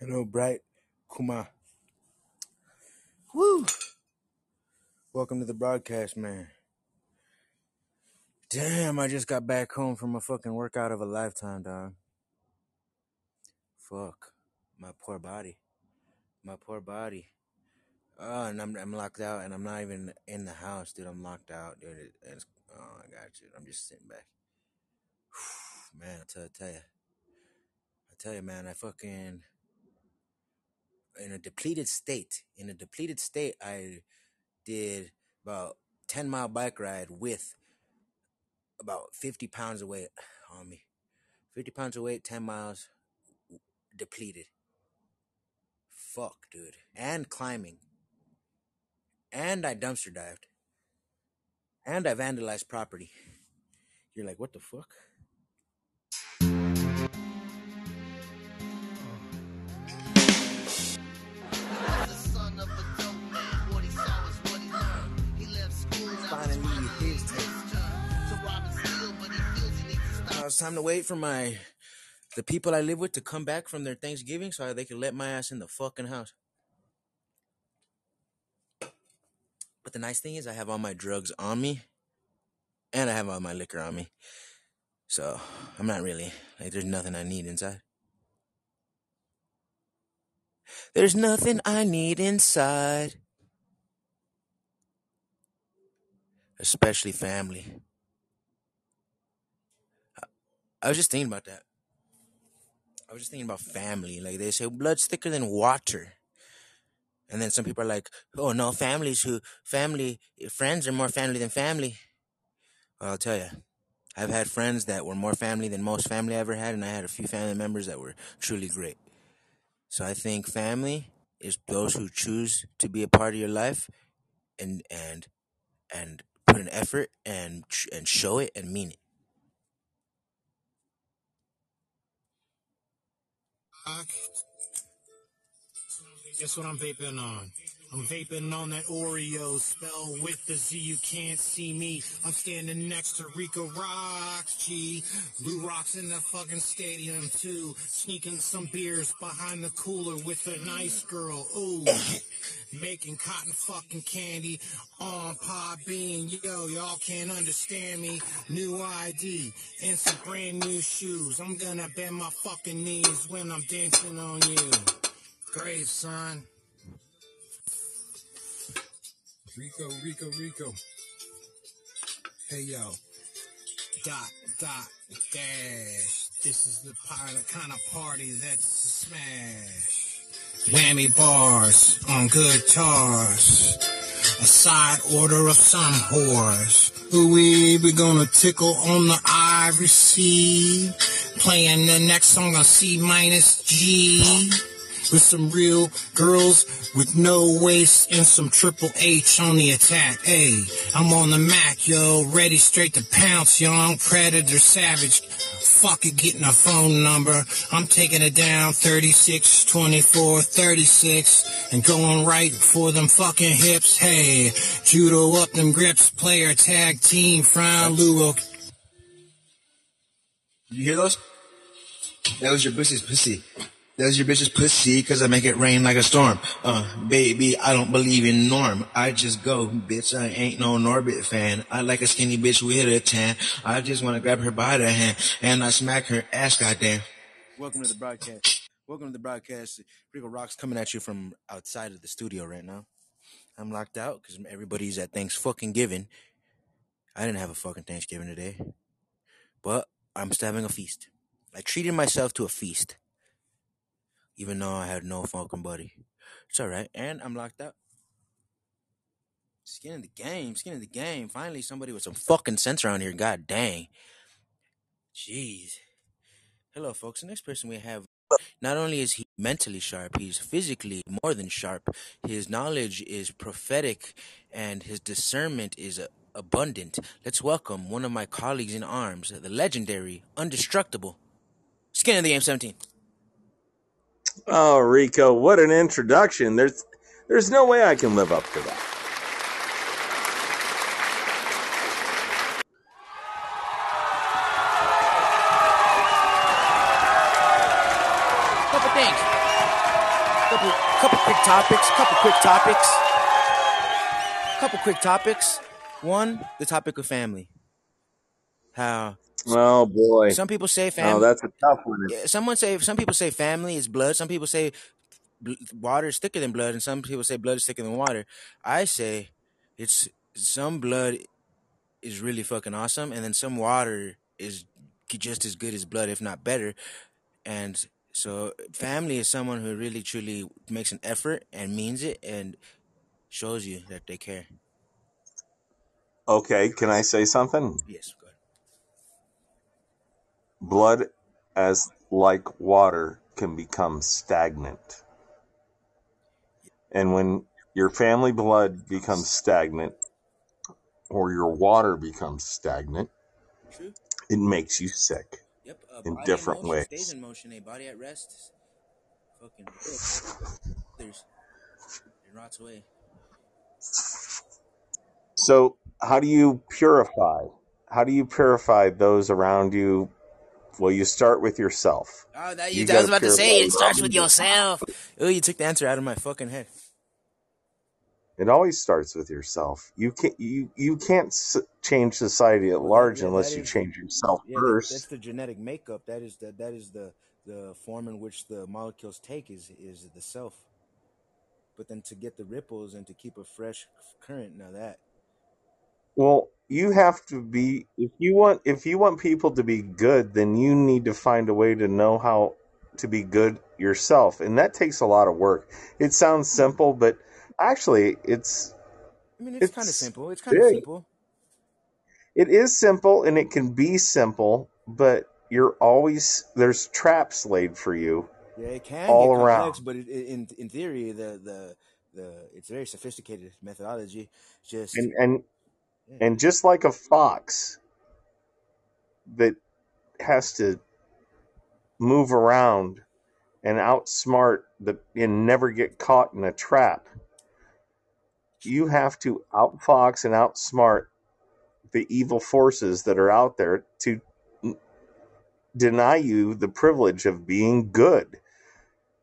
Hello, Bright Kuma. Woo! Welcome to the broadcast, man. Damn, I just got back home from a fucking workout of a lifetime, dog. Fuck. My poor body. My poor body. Oh, and I'm, I'm locked out, and I'm not even in the house, dude. I'm locked out, dude. It, it's, oh, I got you. I'm just sitting back. man, I tell, I tell you. I tell you, man, I fucking. In a depleted state. In a depleted state, I did about 10 mile bike ride with about 50 pounds of weight on me. 50 pounds of weight, 10 miles, depleted. Fuck, dude. And climbing. And I dumpster dived. And I vandalized property. You're like, what the fuck? It's time to wait for my the people I live with to come back from their Thanksgiving so they can let my ass in the fucking house. But the nice thing is I have all my drugs on me and I have all my liquor on me. So I'm not really like there's nothing I need inside. There's nothing I need inside. Especially family. I was just thinking about that. I was just thinking about family. Like they say, blood's thicker than water. And then some people are like, oh no, families who, family, friends are more family than family. Well, I'll tell you, I've had friends that were more family than most family I ever had, and I had a few family members that were truly great. So I think family is those who choose to be a part of your life and, and, and put an effort and, and show it and mean it. Guess what I'm vaping on? I'm vaping on that Oreo spell with the Z. You can't see me. I'm standing next to Rico Roxx, G. Blue Rocks in the fucking stadium too. Sneaking some beers behind the cooler with a nice girl. Ooh. Making cotton fucking candy on Podbean. Yo, y'all can't understand me. New ID and some brand new shoes. I'm gonna bend my fucking knees when I'm dancing on you. Great, son. Rico, Rico, Rico. Hey, yo. Dot, dot, dash. This is the kind of party that's a smash. Whammy bars on guitars. A side order of some whores. Who we be gonna tickle on the ivory sea. Playing the next song on C minus G with some real girls with no waist and some triple H on the attack. Hey, I'm on the Mac, yo, ready straight to pounce, young predator savage. Fuck it, getting a phone number. I'm taking it down 36, 24, 36 and going right for them fucking hips. Hey, judo up them grips, player tag team, Frown Luo. You hear those? That was your pussy's pussy. That's your bitch's pussy, cause I make it rain like a storm. Uh, baby, I don't believe in norm. I just go, bitch, I ain't no Norbit fan. I like a skinny bitch with a tan. I just wanna grab her by the hand, and I smack her ass, goddamn. Welcome to the broadcast. Welcome to the broadcast. Rico Roxx coming at you from outside of the studio right now. I'm locked out because everybody's at thanks fucking giving. I didn't have a fucking Thanksgiving today. But I'm still having a feast. I treated myself to a feast even though I had no fucking buddy. It's all right, and I'm locked up. Skin in the game, skin in the game. Finally, somebody with some fucking sense around here. God dang. Jeez. Hello, folks. The next person we have. Not only is he mentally sharp, he's physically more than sharp. His knowledge is prophetic, and his discernment is abundant. Let's welcome one of my colleagues in arms, the legendary, indestructible Skin in the Game 17. Oh, Rico, what an introduction. There's there's no way I can live up to that. Couple things. couple, couple quick topics. Couple quick topics. Couple quick topics. One, the topic of family. How Oh boy. some people say family. Oh, that's a tough one. Yeah, someone say some people say family is blood. Some people say bl- water is thicker than blood, and some people say blood is thicker than water. I say it's some blood is really fucking awesome, and then some water is just as good as blood, if not better. And so, family is someone who really truly makes an effort and means it, and shows you that they care. Okay, can I say something? Yes. Blood, as like water, can become stagnant. And when your family blood becomes stagnant or your water becomes stagnant, True. it makes you sick Yep. In body in different motion stays ways. in motion. A body at rest, fucking there's it rots away. So, how do you purify? How do you purify those around you? Well, you start with yourself. Oh, that You you, I was about to say it starts with yourself. Oh, you took the answer out of my fucking head. It always starts with yourself. You can't you you can't s- change society at large yeah, unless you is change yourself yeah, that, that's first. the genetic makeup. That is the that is the the form in which the molecules take is is the self. But then to get the ripples and to keep a fresh current, now that Well, you have to be if you want if you want people to be good, then you need to find a way to know how to be good yourself, and that takes a lot of work. It sounds simple, but actually, it's I mean, it's kind of simple. It's kind of big. simple. It is simple, and it can be simple, but you're always there's traps laid for you Yeah, it can all get complex, around. but it, in in theory, the the the it's very sophisticated methodology. Just And and and just like a fox that has to move around and outsmart the and never get caught in a trap, you have to outfox and outsmart the evil forces that are out there to deny you the privilege of being good.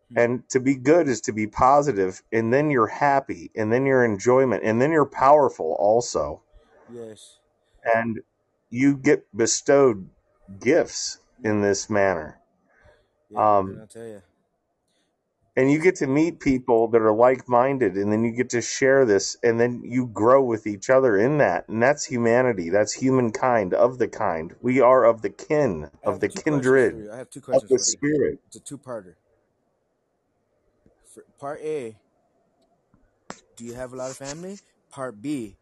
hmm, And to be good is to be positive, and then you're happy, and then you're enjoyment, and then you're powerful also. Yes, And you get bestowed gifts in this manner. yeah. Um, I'll tell you. and you get to meet people that are like minded, and then you get to share this, and then you grow with each other in that. And that's humanity. That's humankind of the kind. We are of the kin, of the two kindred. I have two of questions the for you. spirit. It's a two-parter. Part A, do you have a lot of family? Part B,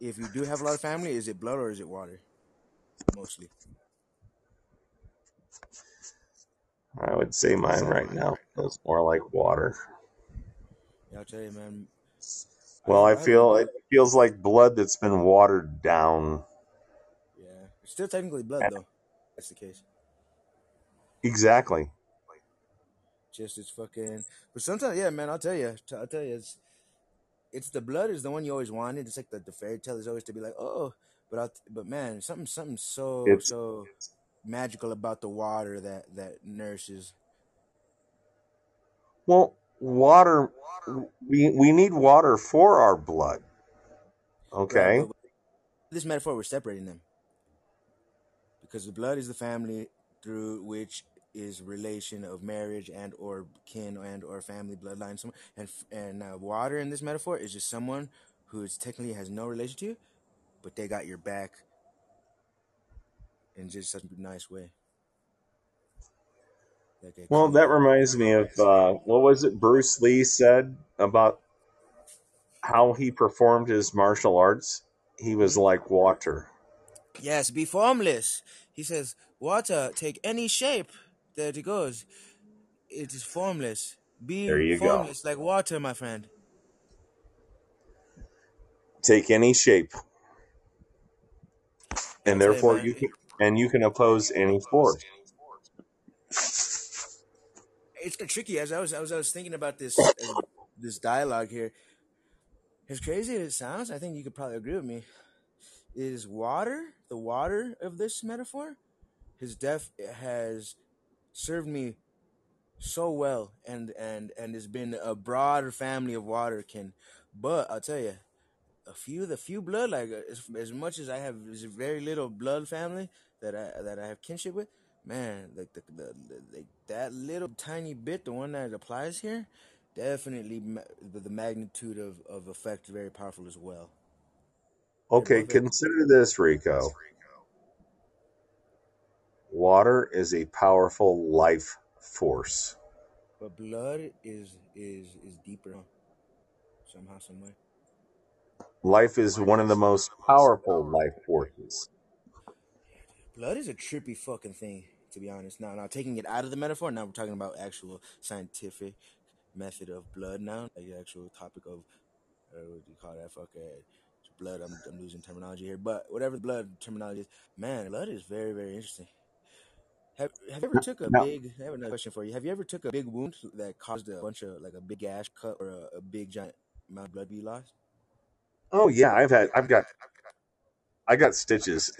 if you do have a lot of family, is it blood or is it water? Mostly. I would say mine right now feels more like water. Yeah, I'll tell you, man. Well, I feel it feels like blood that's been watered down. yeah. It's still technically blood though. That's the case. Exactly. Just it's fucking. But sometimes, yeah, man. I'll tell you. I'll tell you. It's it's the blood is the one you always wanted. It's like the, the fairy tale is always to be like, oh, but I, but man, something something so It's so magical about the water that that nourishes. well, water. We we need water for our blood. Okay. but this metaphor we're separating them because the blood is the family through which is relation of marriage and or kin and or family bloodline someone and and uh, water in this metaphor is just someone who is technically has no relation to you but they got your back in just such a nice way like Well, that reminds me of uh, what was it Bruce Lee said about how he performed his martial arts? He was like water. yes be formless he says water take any shape that it goes it is formless. Be There you go. formless like water my friend. Take any shape, and and i'll tell you therefore you can and you can oppose any force. it's tricky. As i was i was, I was thinking about this uh, this dialogue here as crazy as it sounds i think you could probably agree with me. Is water the water of this metaphor his death has served me so well, and and and it's been a broader family of water kin. But I'll tell you, a few the few blood like uh, as, as much as I have is very little blood family that I that I have kinship with. Man, like the, the, the, like that little tiny bit, the one that applies here, definitely ma- the, the magnitude of, of effect is very powerful as well. Okay, consider this, Rico. Water is a powerful life force. but blood is is is deeper somehow some way. Life is one of the most powerful life forces. Blood is a trippy fucking thing, to be honest. Now, now taking it out of the metaphor, now we're talking about actual scientific method of blood now, like the actual topic of uh, what do you call that? Fuck it, blood. I'm, I'm losing terminology here, but whatever the blood terminology is, man, blood is very very interesting. Have Have you ever took a Now, big? I have another question for you. Have you ever took a big wound that caused a bunch of like a big gash cut or a, a big giant amount of blood be lost? oh yeah, I've had, I've got, I got stitches.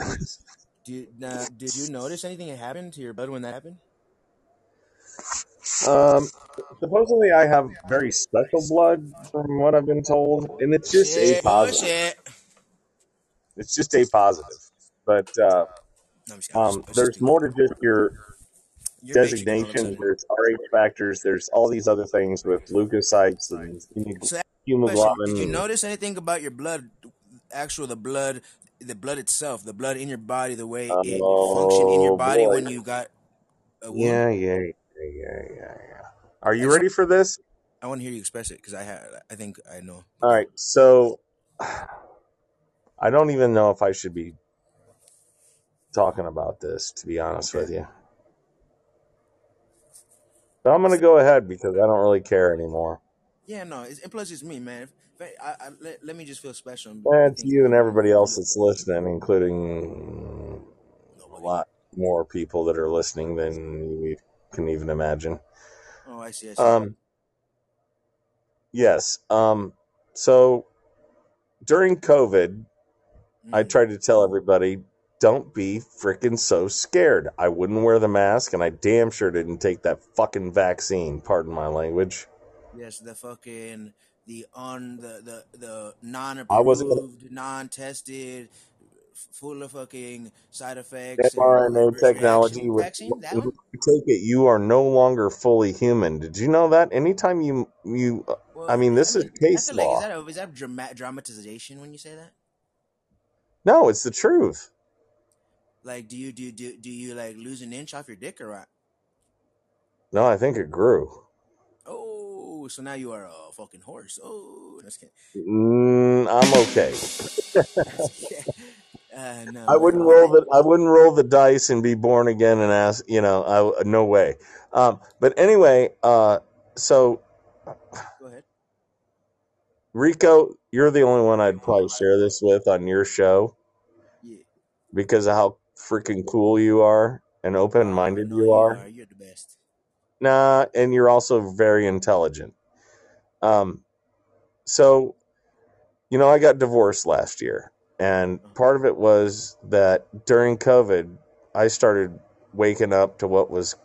Did now, did you notice anything that happened to your blood when that happened? um, supposedly I have very special blood, from what I've been told, and it's just A Bullshit, positive. bullshit. It's just A positive. But uh, No, just, um, just there's more to just your You're matrix all of a designation. There's RH factors. There's all these other things with leukocytes and So, question: Did you notice anything about your blood, actual the blood, the blood itself, the blood in your body, the way it functioned in your oh body boy, when you got a wound? yeah, yeah, yeah, yeah, yeah. Are you ready for this? I want to hear you express it because I had I think I know. All right, so I don't even know if I should be talking about this, to be honest Okay. with you. But I'm gonna go ahead because I don't really care anymore. Yeah, no, it's, and plus it's me, man. I, I, let, let me just feel special. and It's you and everybody else that's listening, including a lot more people that are listening than we can even imagine. Oh, I see, I see. Um, yes. Um, so during COVID, I Mm. tried to tell everybody, don't be freaking so scared. I wouldn't wear the mask, and I damn sure didn't take that fucking vaccine. Pardon my language. Yes, the fucking the on the the the I wasn't non-approved, non-tested, full of fucking side effects mRNA technology vaccine. That one. take it, you are no longer fully human. Did you know that? Anytime you you, uh, I Well, mean, I this is mean, I case like is law. that a, is that drama- dramatization when you say that? No, it's the truth. Like, do you do do do you like lose an inch off your dick or what? No, I think it grew. Oh, so now you are a fucking horse. Oh, that's kidding. Mm, I'm okay. uh, no, I wouldn't I, roll the I wouldn't roll the dice and be born again and ask you know I, no way. Um, but anyway, uh, so go ahead. Rico, you're the only one I'd probably share this with on your show Yeah. because of how freaking cool you are and open minded you are. You're the best. Nah, and you're also very intelligent. Um, so you know, I got divorced last year, and Uh, part of it was that during COVID, I started waking up to what was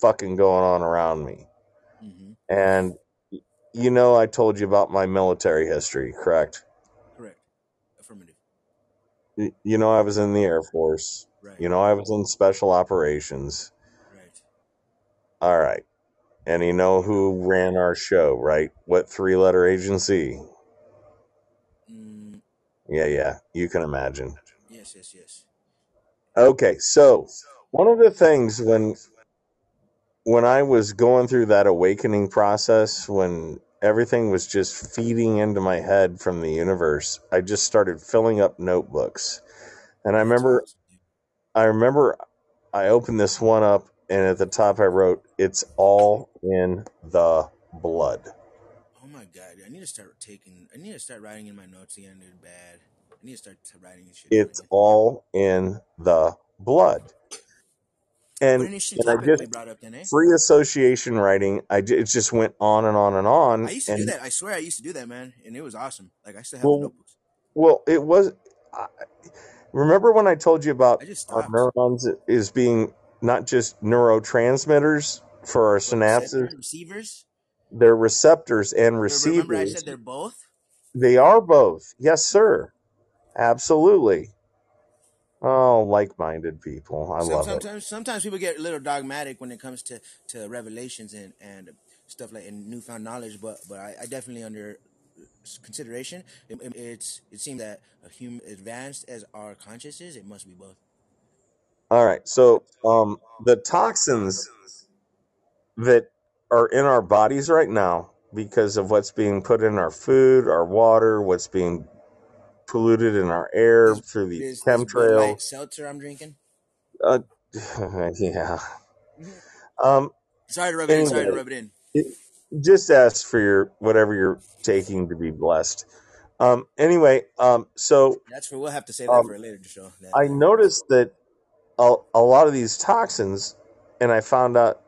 fucking going on around me. mm-hmm. And you know, I told you about my military history? Correct. Y- You know, I was in the Air Force. Right. You know, I was in special operations. Right. All right. And you know who ran our show, right? What three letter agency? Mm, Yeah, yeah. You can imagine. yes. Yes. Yes. Okay, so one of the things when when I was going through that awakening process, when everything was just feeding into my head from the universe, I just started filling up notebooks. And I remember I remember I opened this one up and at the top I wrote, It's all in the blood. Oh my god! I need to start taking. I need to start writing in my notes again, dude. Bad. I need to start writing this shit It's all in the blood. What And an interesting and I topic we just brought up then, eh? free association writing, I ju- it just went on and on and on, I used to do And that. I swear, I used to do that, man, and it was awesome. Like I still have the well, notebooks. well, it was. I, remember when I told you about I just our stopped. neurons is being not just neurotransmitters for our What receptors, synapses. receivers? They're receptors and Re- Remember, I receivers. said they're both. They are both. Yes, sir. Absolutely. Oh, like-minded people. I Some love it. sometimes sometimes people get a little dogmatic when it comes to, to revelations and, and stuff like and newfound knowledge, but but I, I definitely under consideration. It, it- it's it seems that a human advanced as our conscious is, it must be both. All right. So, um, the toxins that are in our bodies right now because of what's being put in our food, our water, what's being polluted in our air This through these this this Bud chemtrails. Seltzer I'm drinking. Uh, yeah. Mhm. Um. Sorry to rub it in. Sorry to Anyway, rub it in. it, just ask for your whatever you're taking to be blessed. Um. Anyway. Um. So. That's for we'll have to save that Um. for a later show. That I that noticed that a, a lot of these toxins, and I found out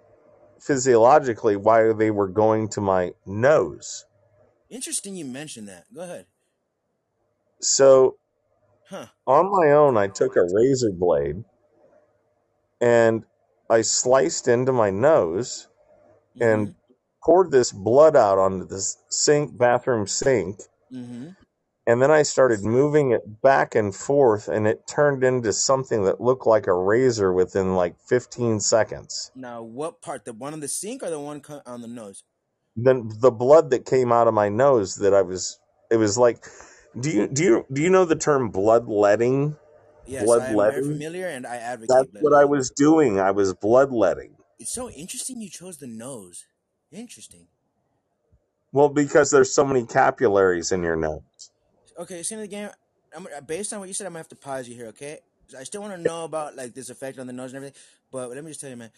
physiologically why they were going to my nose. interesting. You mentioned that. Go ahead. So Huh. on my own, I took a razor blade and I sliced into my nose and Mm-hmm. poured this blood out onto the sink, bathroom sink. Mm-hmm. And then I started moving it back and forth, and it turned into something that looked like a razor within like 15 seconds. Now, what part? The one on the sink or the one on the nose? Then the blood that came out of my nose that I was, it was like, do you do you do you know the term bloodletting? Yes, I am very Bloodletting. familiar, and I That's advocate what I was doing. I was bloodletting. It's so interesting. You chose the nose. Interesting. Well, because there's so many capillaries in your nose. Okay, so in the game, I'm based on what you said. I'm gonna have to pause you here. Okay, I still want to know about like this effect on the nose and everything. But let me just tell you, man,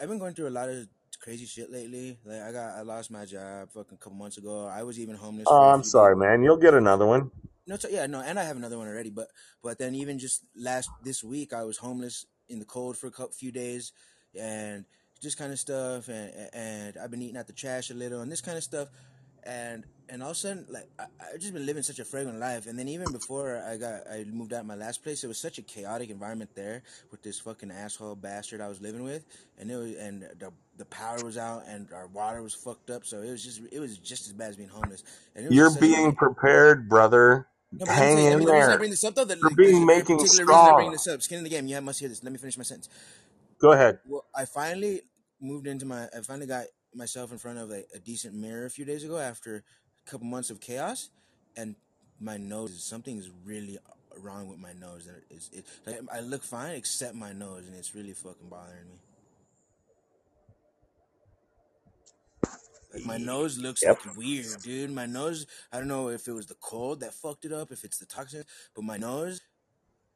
I've been going through a lot of crazy shit lately. Like I got, I lost my job fucking a couple months ago. I was even homeless Oh, I'm days. sorry, man. You'll get another one. No, so, yeah, no, and I have another one already. But but then even just last this week, I was homeless in the cold for a couple, few days, and just kind of stuff. And and I've been eating out the trash a little and this kind of stuff. And and all of a sudden, like I, I just been living such a fragrant life. And then even before I got I moved out my last place, it was such a chaotic environment there with this fucking asshole bastard I was living with, and it was and the the power was out and our water was fucked up. So it was just it was just as bad as being homeless. And it was You're just such a being prepared, brother. no, Hang saying, I in mean, the there. bring this up, though, You're the, being making bring strong. this up, skin in the game, you must hear this. Let me finish my sentence. Go ahead. Well, I finally moved into my, I finally got myself in front of a, a decent mirror a few days ago after couple months of chaos, and my nose, something is really wrong with my nose. And it's, it, like, I look fine except my nose, and it's really fucking bothering me. Like my nose looks Yep. like weird, dude. My nose, I don't know if it was the cold that fucked it up, if it's the toxins, but my nose,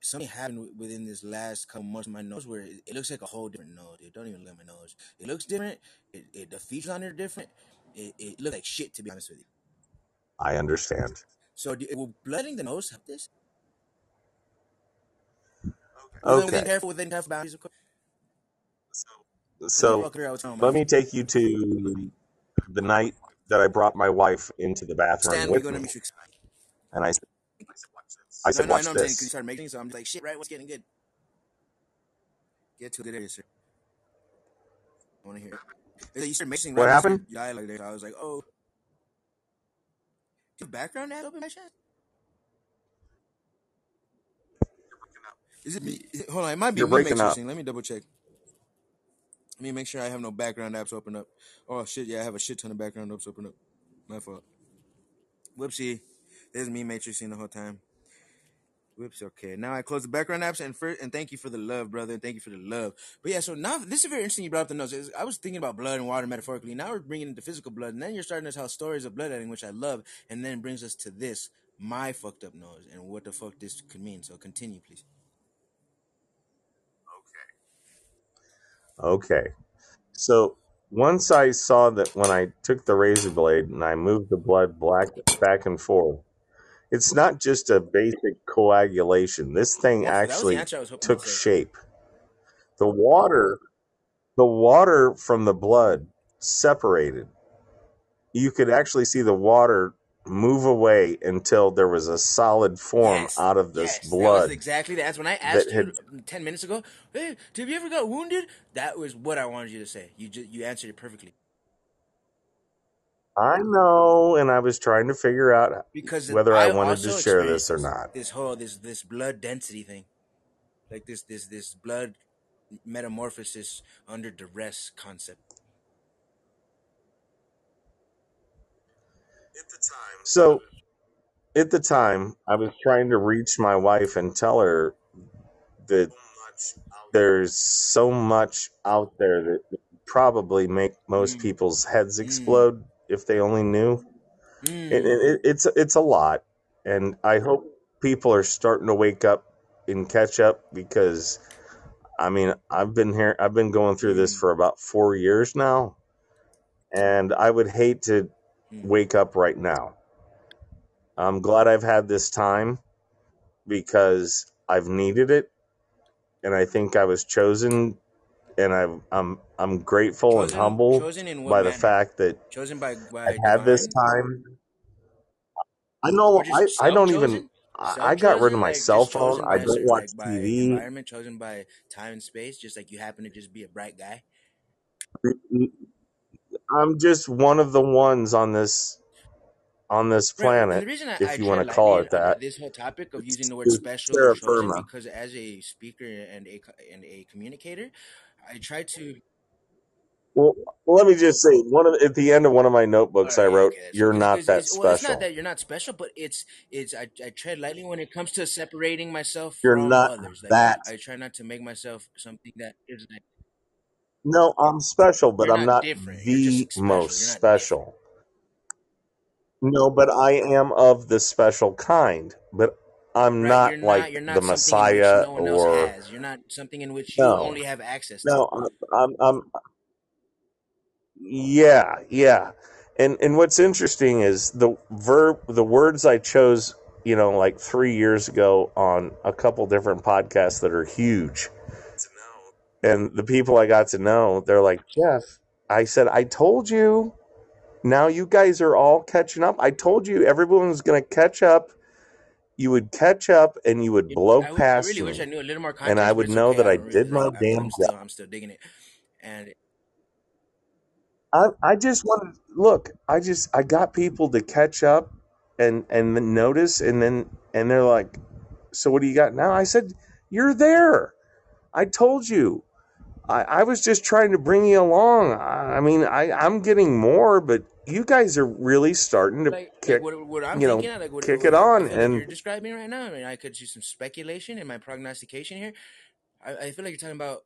something happened within this last couple months. My nose, where it, it looks like a whole different nose, dude. Don't even look at my nose. It looks different. It, it the features on it are different. It, it looks like shit, to be honest with you. I understand. So, do, will blooding the nose help this? Okay. within careful, within careful boundaries, of course. So fuck her out. What's wrong, let me take you to the night that I brought my wife into the bathroom Stan, with me, Matrix. and I I No, said, no, I "Watch know I'm saying you started making, so I'm like, shit, right? What's getting good? Get to it, sir. I want to hear it. You started mixing What right happened? dialogue I was like, oh. Do background ad open by chance? Is it me? Is it- hold on, it might be You're me breaking up. matrixing. Let me double check. Let me make sure I have no background apps open up. Oh shit, yeah, I have a shit ton of background apps open up. My fault. Whoopsie. There's me matrixing the whole time. Whoops. Okay. Now I close the background apps and first and thank you for the love, brother. Thank you for the love. But yeah, so now this is very interesting. You brought up the nose. I was thinking about blood and water metaphorically. Now we're bringing it into physical blood, and then you're starting to tell stories of bloodletting, which I love, and then brings us to this my fucked up nose and what the fuck this could mean. So continue, please. Okay. Okay. So once I saw that when I took the razor blade and I moved the blood black back and forth, it's not just a basic coagulation. This thing Wonderful. That was the actually answer I was hoping to took say. shape. The water, the water from the blood separated. You could actually see the water move away until there was a solid form Yes, out of this yes, that was blood exactly that. That's when I asked had you ten minutes ago. Hey, have you ever got wounded? That was what I wanted you to say. You just you answered it perfectly I know, and I was trying to figure out because whether I I wanted to share this or not. this whole this this blood density thing, like this this this blood metamorphosis under duress concept. So at the time, I was trying to reach my wife and tell her that there's so much out there that probably make most Mm, people's heads mm, explode if they only knew. Mm. it, it- it's it's a lot, and I hope people are starting to wake up and catch up because I mean I've been here, I've been going through this for about four years now, and I would hate to mm. wake up right now. I'm glad I've had this time because I've needed it, and I think I was chosen, and I'm I'm I'm grateful and Chosen, humbled chosen in what by the fact that Chosen by I've by had this time. I know I I don't even chosen? I, I got rid of my like cell phone. I don't cer- watch like TV. environment, chosen by time and space, just like you happen to just be a bright guy. I'm just one of the ones on this on this Right. The planet, reason I, if I you want tread to call lightly it that. this whole topic of using the word special or terra chosen, firma. because as a speaker and a and a communicator, I try to. Well, let me just say, one of at the end of one of my notebooks, I wrote, "You're not that it's well, it's not that you're not special, but it's it's I, I tread lightly when it comes to separating myself You're from not others. Like that." I try not to make myself something that isn't. No, I'm special, but I'm not not the special. most not different. special. No, but I am of the special kind. But I'm Right? not not. like the not something Messiah no or has. You're not something in which you only have access to. no. I'm, I'm, I'm yeah, yeah. And and what's interesting is the verb, the words I chose, you know, like three years ago on a couple different podcasts that are huge. And the people I got to know, they're like, Jeff, I said, I told you. Now you guys are all catching up. I told you everyone was going to catch up. You would catch up and you would blow I, past really wish I me. knew a little more And I but would it's know okay. that I I really did my. I'm, damn I'm job. I'm still digging it, and I, I just want to look. I just I got people to catch up and and then notice, and then and they're like, "So what do you got now?" I said, "You're there. I told you. I, I was just trying to bring you along. I, I mean, I I'm getting more, but you guys are really starting to like like kick, what what I'm you know, of, like what, kick it on. like you're describing right now. I mean, I could do some speculation in my prognostication here. I, I feel like you're talking about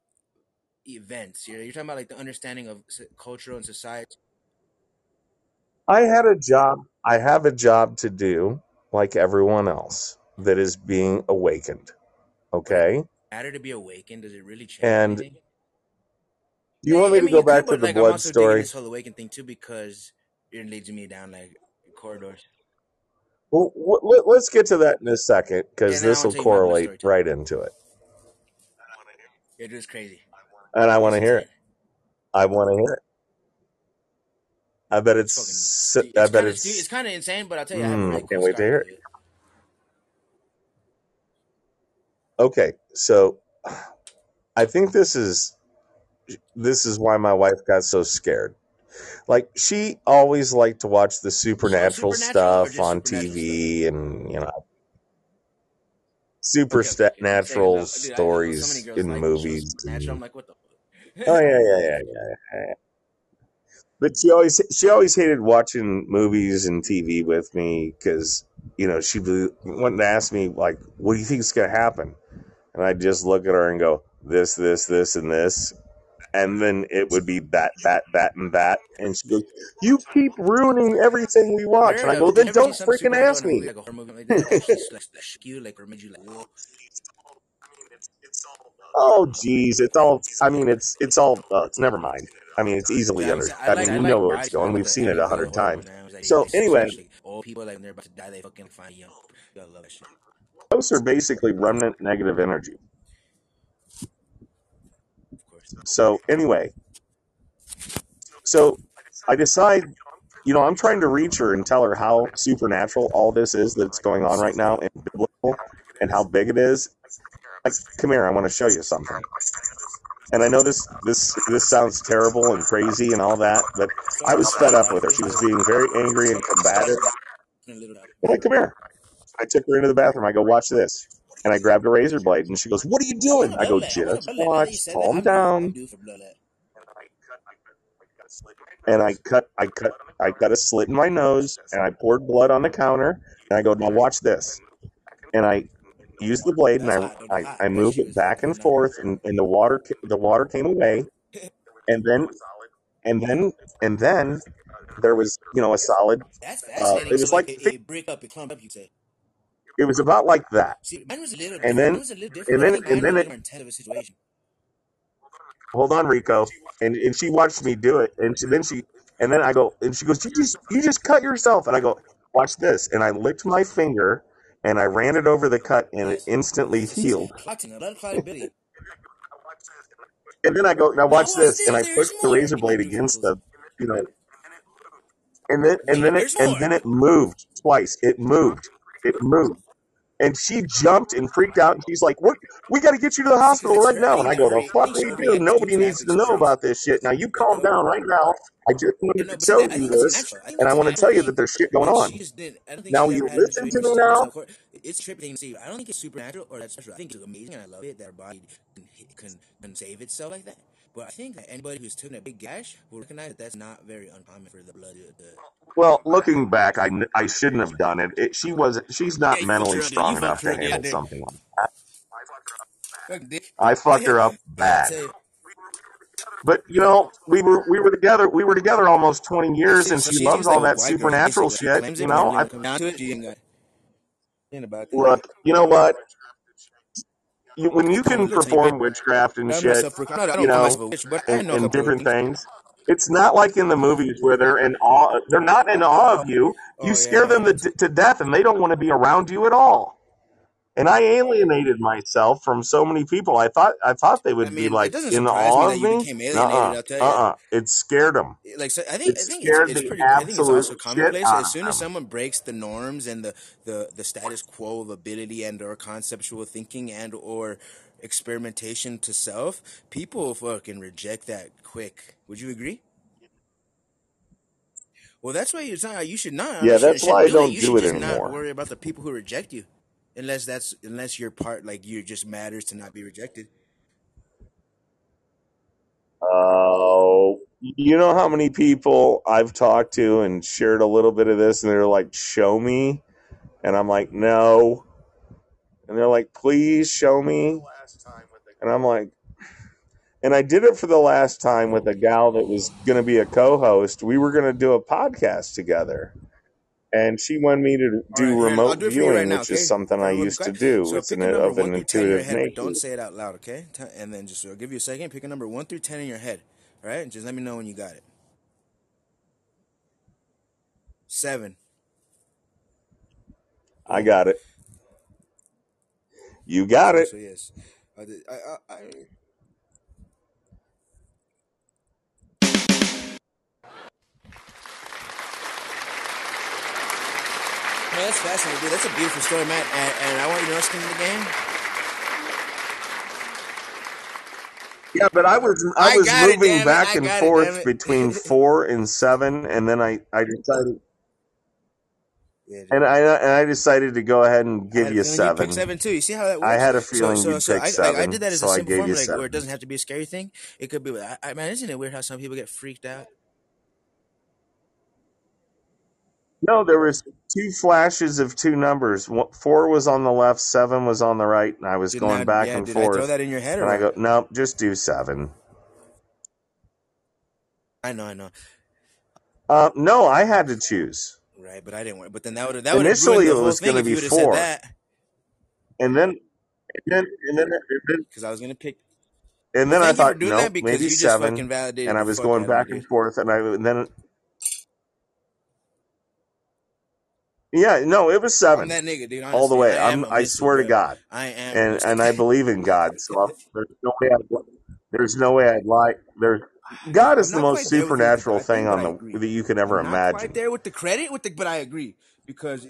events. You're, you're talking about like the understanding of cultural and society. I had a job. I have a job to do, like everyone else that is being awakened. Okay, matter to be awakened, does it really change and anything? you Yeah, want me I to mean go you could, back to the like I'm blood also story? this whole awakened thing too because it leads me down like corridors. Well, w- let- let's get to that in a second because I this will to tell you my blood correlate right into it, It is crazy. and I want to hear it. I want to hear it. I bet It's it's. fucking. I It's bet it's it's. kind of insane, but I'll tell you, I Mm, I really can't cool wait to hear it. it. Okay, so I think this is this is why my wife got so scared. Like she always liked to watch the supernatural supernatural stuff on supernatural stuff? TV and you know Okay, okay, okay. I'm supernatural dude, I, I so stories girls in like movies Supernatural. I'm and like, what the oh yeah yeah yeah yeah. yeah. But she always she always hated watching movies and TV with me because you know she wanted to ask me like, "What do you think is gonna happen?" And I'd just look at her and go, "This, this, this, and this," and then it would be that, that, that, and that, and she goes, "You keep ruining everything we watch." And I go, "Then don't freaking ask in a movie, me." like a horror movie like that, that actually like shook you, like or made you like, whoa? Oh, geez, it's all. I mean, it's it's all. Uh, it's never mind. I mean, it's easily under. I mean, we know where it's going. We've seen it a hundred times. man. It was like So anyway, old people like when they're about to die, they fucking find young. I love that shit. those are basically remnant negative energy. So anyway, so I decide you know, I'm trying to reach her and tell her how supernatural all this is that's going on right now and biblical and how big it is. Like, come here, I want to show you something. And I know this this this sounds terrible and crazy and all that, but I was fed up with her. She was being very angry and combative. I'm like, come here. I took her into the bathroom. I go, watch this. And I grabbed a razor blade and she goes, What are you doing? I go, just watch, calm down. And I cut I cut I cut a slit in my nose and I poured blood on the counter and I go, Now watch this. And I used the blade and I I, I moved it back and forth and, and the water the water came away and then and then and then there was you know a solid That's uh, fascinating. it was like it, it break up, it clump up. You say. It was about like that. See, mine was a little and then was a little and different. I then and then it a situation. hold on rico. And and she watched me do it. And she, then she and then i go and she goes you just you just cut yourself. And i go watch this. And i licked my finger and i ran it over the cut and it instantly healed. clotting, a blood clotted ability. and then i go now watch this. and i pushed the razor blade against the you know and then and then it and then it moved twice. It moved. It moved and she jumped and freaked out and she's like what we got to get you to the hospital right now and i go the fuck we. Do nobody needs to know about this shit now you calm down right now i just wanted to show you this natural. I think and i want to tell you that there's shit going on she's didn't. I don't think now she's will ever you listen to me now it's tripping to see. I don't think it's supernatural or that's special. I think it's amazing, and I love it that our body can, can can save itself like that. But I think that anybody who's taken a big gash will recognize that that's not very uncommon for the blood. The, well looking back i, I shouldn't have done it. it she was she's not fucked mentally dude. You strong enough to up, yeah, handle something like that i oh, fucked her up bad. But you know, we were we were together. We were together almost twenty years, and she loves all that supernatural shit. You know, I it comes to it, she ain't got ain't about that. look. You know what? You, when you can you gonna tell you, bitch. perform witchcraft and shit, I, don't- I you know, myself a witch, but I and, and different things. It's not like in the movies where they're in awe. They're not in awe of you. You Oh scare them to, to death, and they don't want to be around you at all. And I alienated myself from so many people. I thought I thought they would be mean, it like in awe of me. Uh alienated. uh I'll uh-uh. It scared them. like so I think It I think it's scared it's pretty I think it's also commonplace as soon as someone breaks the norms and the, the, the status quo of ability and or conceptual thinking and or experimentation to self, people fucking reject that quick. Would you agree? Well, that's why it's not. You should not. Yeah, You should, that's why I should do it. don't You do should it just not anymore. worry about the people who reject you, unless that's unless you're part like you just matters to not be rejected. Oh, you know how many people I've talked to and shared a little bit of this, and they're like, "Show me," and I'm like, "No," and they're like, "Please show me," and I'm like, and I did it for the last time with a gal that was going to be a co-host. We were going to do a podcast together, and she wanted me to do I'll remote do you right viewing, now, which okay? is something I used to do. So It's an, of an in intuitive nature. don't say it out loud, okay? And then just I'll give you a second. Pick a number one through ten in your head. All right, and just let me know when you got it. Seven. I got it. You got it. so yes. I I, I, I that's fascinating, dude. That's a beautiful story, man. And, and I want you to know something in the game. Yeah, but I was I I was moving it. back and got it, damn forth it. between four and seven, and then I I decided yeah, and I and I decided to go ahead and give you feeling you'd seven. seven too. You see how that I had a So, feeling so, you'd so pick I like I did that as so a I simple formula, like where it doesn't have to be a scary thing. It could be. I, I, man, isn't it weird how some people get freaked out? No, there was two flashes of two numbers. One- Four was on the left, seven was on the right, and I was Did going not, back yeah, and did I throw forth. that in your head or And I go, no, just do seven. I know, I know. Uh, no, I had to choose. Right, but I didn't want. But then that would that would have Initially, it the whole was thing going to if be would have said four, that. and then and then and then and then, Because I was gonna pick. and Well, then I thank you for thought, doing no, because maybe you just seven. validated And I the was fuck going out of me, back dude. and forth, and I and then yeah, no, it was I'm seven that nigga, dude. all the way. I am I'm I swear to. God, I am. and and I believe in God. So I'm, there's no way I'd, there's no way I'd lie. There's God is the most quite there with you with the supernatural thing, on the that you can ever I'm not imagine. there with the credit with the, but I agree because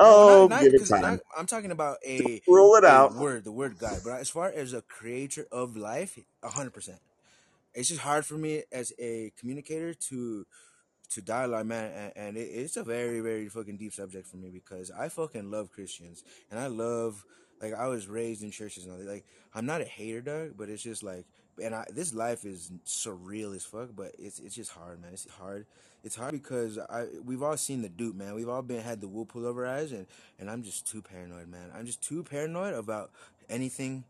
Oh, not not give it time. I'm talking about a Rule it a out. word, the word God. But as far as a creator of life, hundred percent. It's just hard for me as a communicator to to dialogue, man, and, and it, it's a very, very fucking deep subject for me because I fucking love Christians and I love like I was raised in churches and all that. Like I'm not a hater, dog, but it's just like, and I this life is surreal as fuck, but it's it's just hard, man. It's hard. It's hard because I we've all seen the dupe, man. We've all been had the wool pulled over eyes, and and I'm just too paranoid, man. I'm just too paranoid about anything,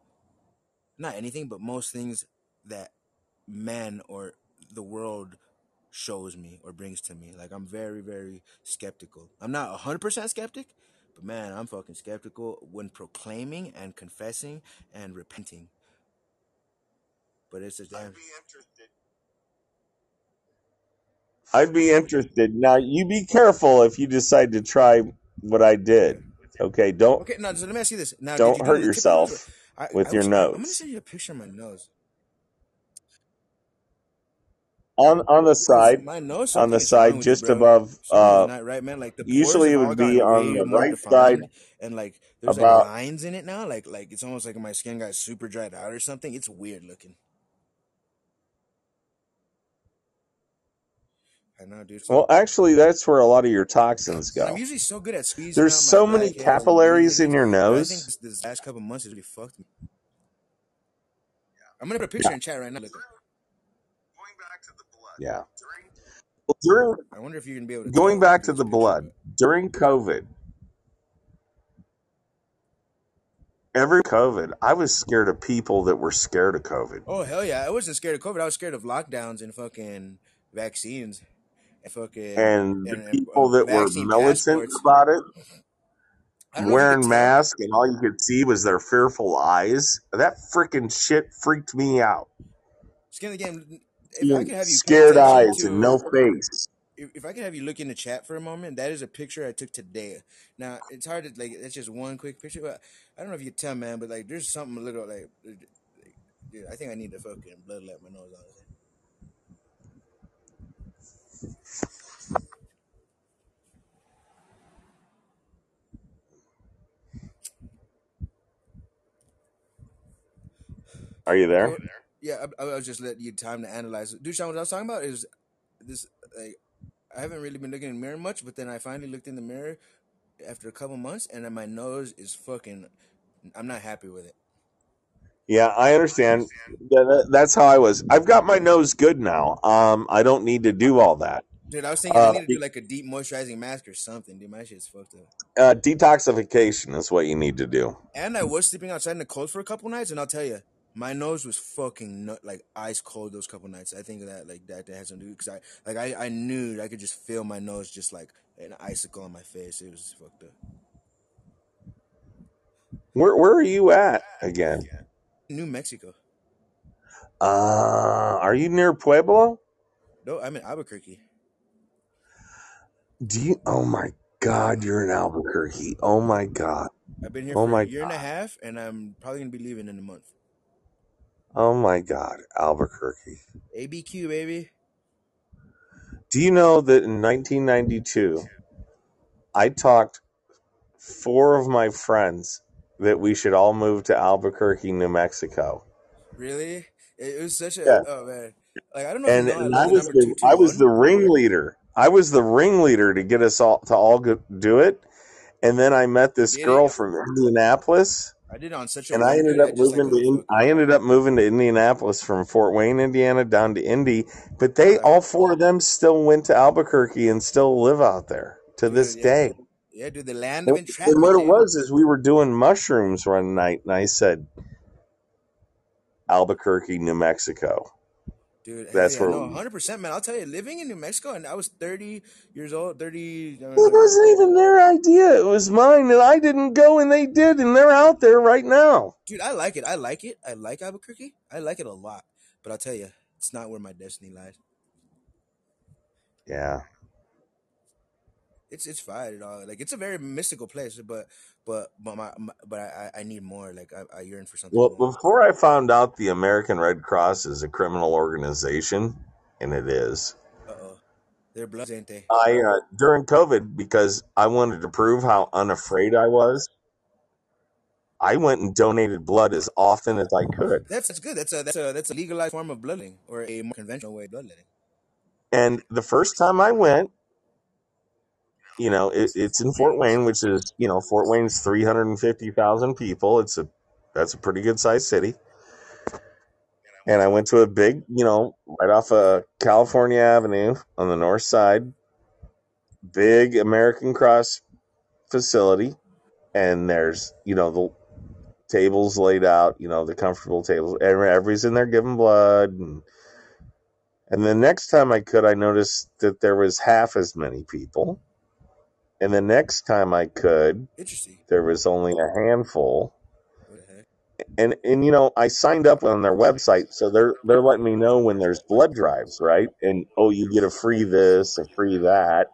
not anything, but most things that men or the world shows me or brings to me. Like I'm very, very skeptical. I'm not hundred percent skeptic, but man, I'm fucking skeptical when proclaiming and confessing and repenting. But it's a damn. I'd be interested. I'd be interested. Now, you be careful if you decide to try what I did. Okay, don't Okay, now so let me ask you this. Now, don't you hurt it on the tip of your nose? yourself I, with I your wish, I, I'm gonna send you a picture of my nose. On on the side, my nose, on the side, you, just above. Uh, not right, man. Like the usually it would be on the right side, and like there's like about. lines in it now. Like like it's almost like my skin got super dried out or something. It's weird looking. I know, dude. Well, actually, that's where a lot of your toxins and I'm go. usually so good at squeezing There's so many black hairs and capillaries in your but I think nose. this, this last couple months has really fucked me. I'm gonna put a picture Yeah, in chat right now. Look, yeah. Well, during I wonder if you're gonna be able to going tell back to this the picture, blood but during COVID, every COVID, I was scared of people that were scared of COVID. oh hell yeah, I wasn't scared of COVID. I was scared of lockdowns and fucking vaccines and fucking And the and, and people that were vaccine militant passports. about it, I don't know if you wearing could tell. masks, and all you could see was their fearful eyes. That freaking shit freaked me out. Skin of the game. If I could have you scared eyes and no face. if, if I could have you look in the chat for a moment, that is a picture I took today. Now it's hard to like. That's just one quick picture. But I don't know if you can tell, man. But like, there's something a little like, dude. I think I need to fucking blood let my nose honestly. Are you there? Yeah, I, I was just letting you time to analyze. Dude, Shawn, what I was talking about is this. Like, I haven't really been looking in the mirror much, but then I finally looked in the mirror after a couple months, and then my nose is fucking. I'm not happy with it. Yeah, I understand. That- That's how I was. I've got my nose good now. Um, I don't need to do all that. Dude, I was thinking I Uh, need to do like a deep moisturizing mask or something. Dude, my shit's fucked up. uh, detoxification is what you need to do. And I was sleeping outside in the cold for a couple nights, and I'll tell you, my nose was fucking nut, like ice cold those couple nights. I think that like that that has something to do because I like I, I knew I could just feel my nose just like an icicle on my face. It was fucked up. Where Where are you at again? New Mexico. Uh, are you near Pueblo? No, I'm in Albuquerque. Do you? Oh my God, you're in Albuquerque. Oh my God. I've been here Oh for my a year and a half, and I'm probably gonna be leaving in a month. Oh my God, Albuquerque. ABQ baby. Do you know that in 1992, I talked four of my friends that we should all move to Albuquerque, New Mexico. Really? It, was such a Yeah, oh man. Like I don't know you and know, and I was two the two I was the ringleader. I was the ringleader to get us all to all go, do it. And then I met this Did girl from Indianapolis, I did on such a and I ended dude. up I just like moving to In- I ended up moving to Indianapolis from Fort Wayne, Indiana, down to Indy. But they all four of them still went to Albuquerque and still live out there to this yeah, day. yeah, dude. The land And of and what it was is we were doing mushrooms one night, and I said Albuquerque, New Mexico. Dude, That's where. no, hundred percent, man. I'll tell you, living in New Mexico, and I was thirty years old, thirty. Uh, It wasn't even their idea. It was mine, and I didn't go, and they did, and they're out there right now. dude, I like it. I like it. I like Albuquerque. I like it a lot. But I'll tell you, it's not where my destiny lies. Yeah. It's it's fine and all. Like it's a very mystical place, but but but my, my but I I need more. Like I, I yearn for something Well, more. before I found out the American Red Cross is a criminal organization, and it is, Uh oh, their bloods ain't they? I uh, during COVID because I wanted to prove how unafraid I was. I went and donated blood as often as I could. That's that's good. That's a that's a that's a legalized form of bloodletting or a more conventional way of bloodletting. And the first time I went, you know, it, it's in Fort Wayne, which is, you know, Fort Wayne's 350,000 people. It's a, that's a pretty good sized city. And I went to a big, you know, right off of California Avenue on the north side, big American Cross facility. And there's, you know, the tables laid out, you know, the comfortable tables. Every- Everybody's in there giving blood. And, and the next time I could, I noticed that there was half as many people. And the next time I could, Interesting. there was only a handful. What the heck? And and you know, I signed up on their website, so they're they're letting me know when there's blood drives, right? And oh, you get a free this, a free that.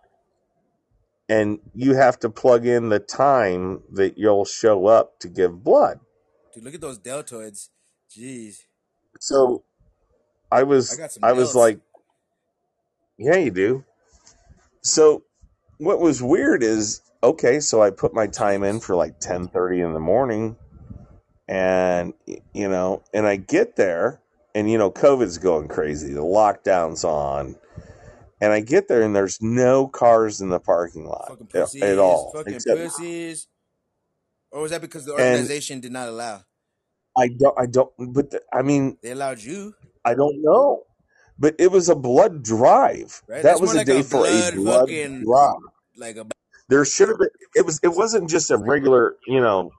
And you have to plug in the time that you'll show up to give blood. Dude, look at those deltoids. Jeez, So I I was some I was like, yeah, you do. So what was weird is okay, so I put my time in for like 10:30 in the morning and you know, and I get there and you know COVID's going crazy. The lockdown's on. And I get there and there's no cars in the parking lot pussies. at all. Fucking Except pussies. Or was that because the organization did not allow? I don't I don't but the, I mean, They allowed you, I don't know. But it was a blood drive. right? That That's was a like day a for a blood blood fucking drive. like a there should have been it was it wasn't just a regular you know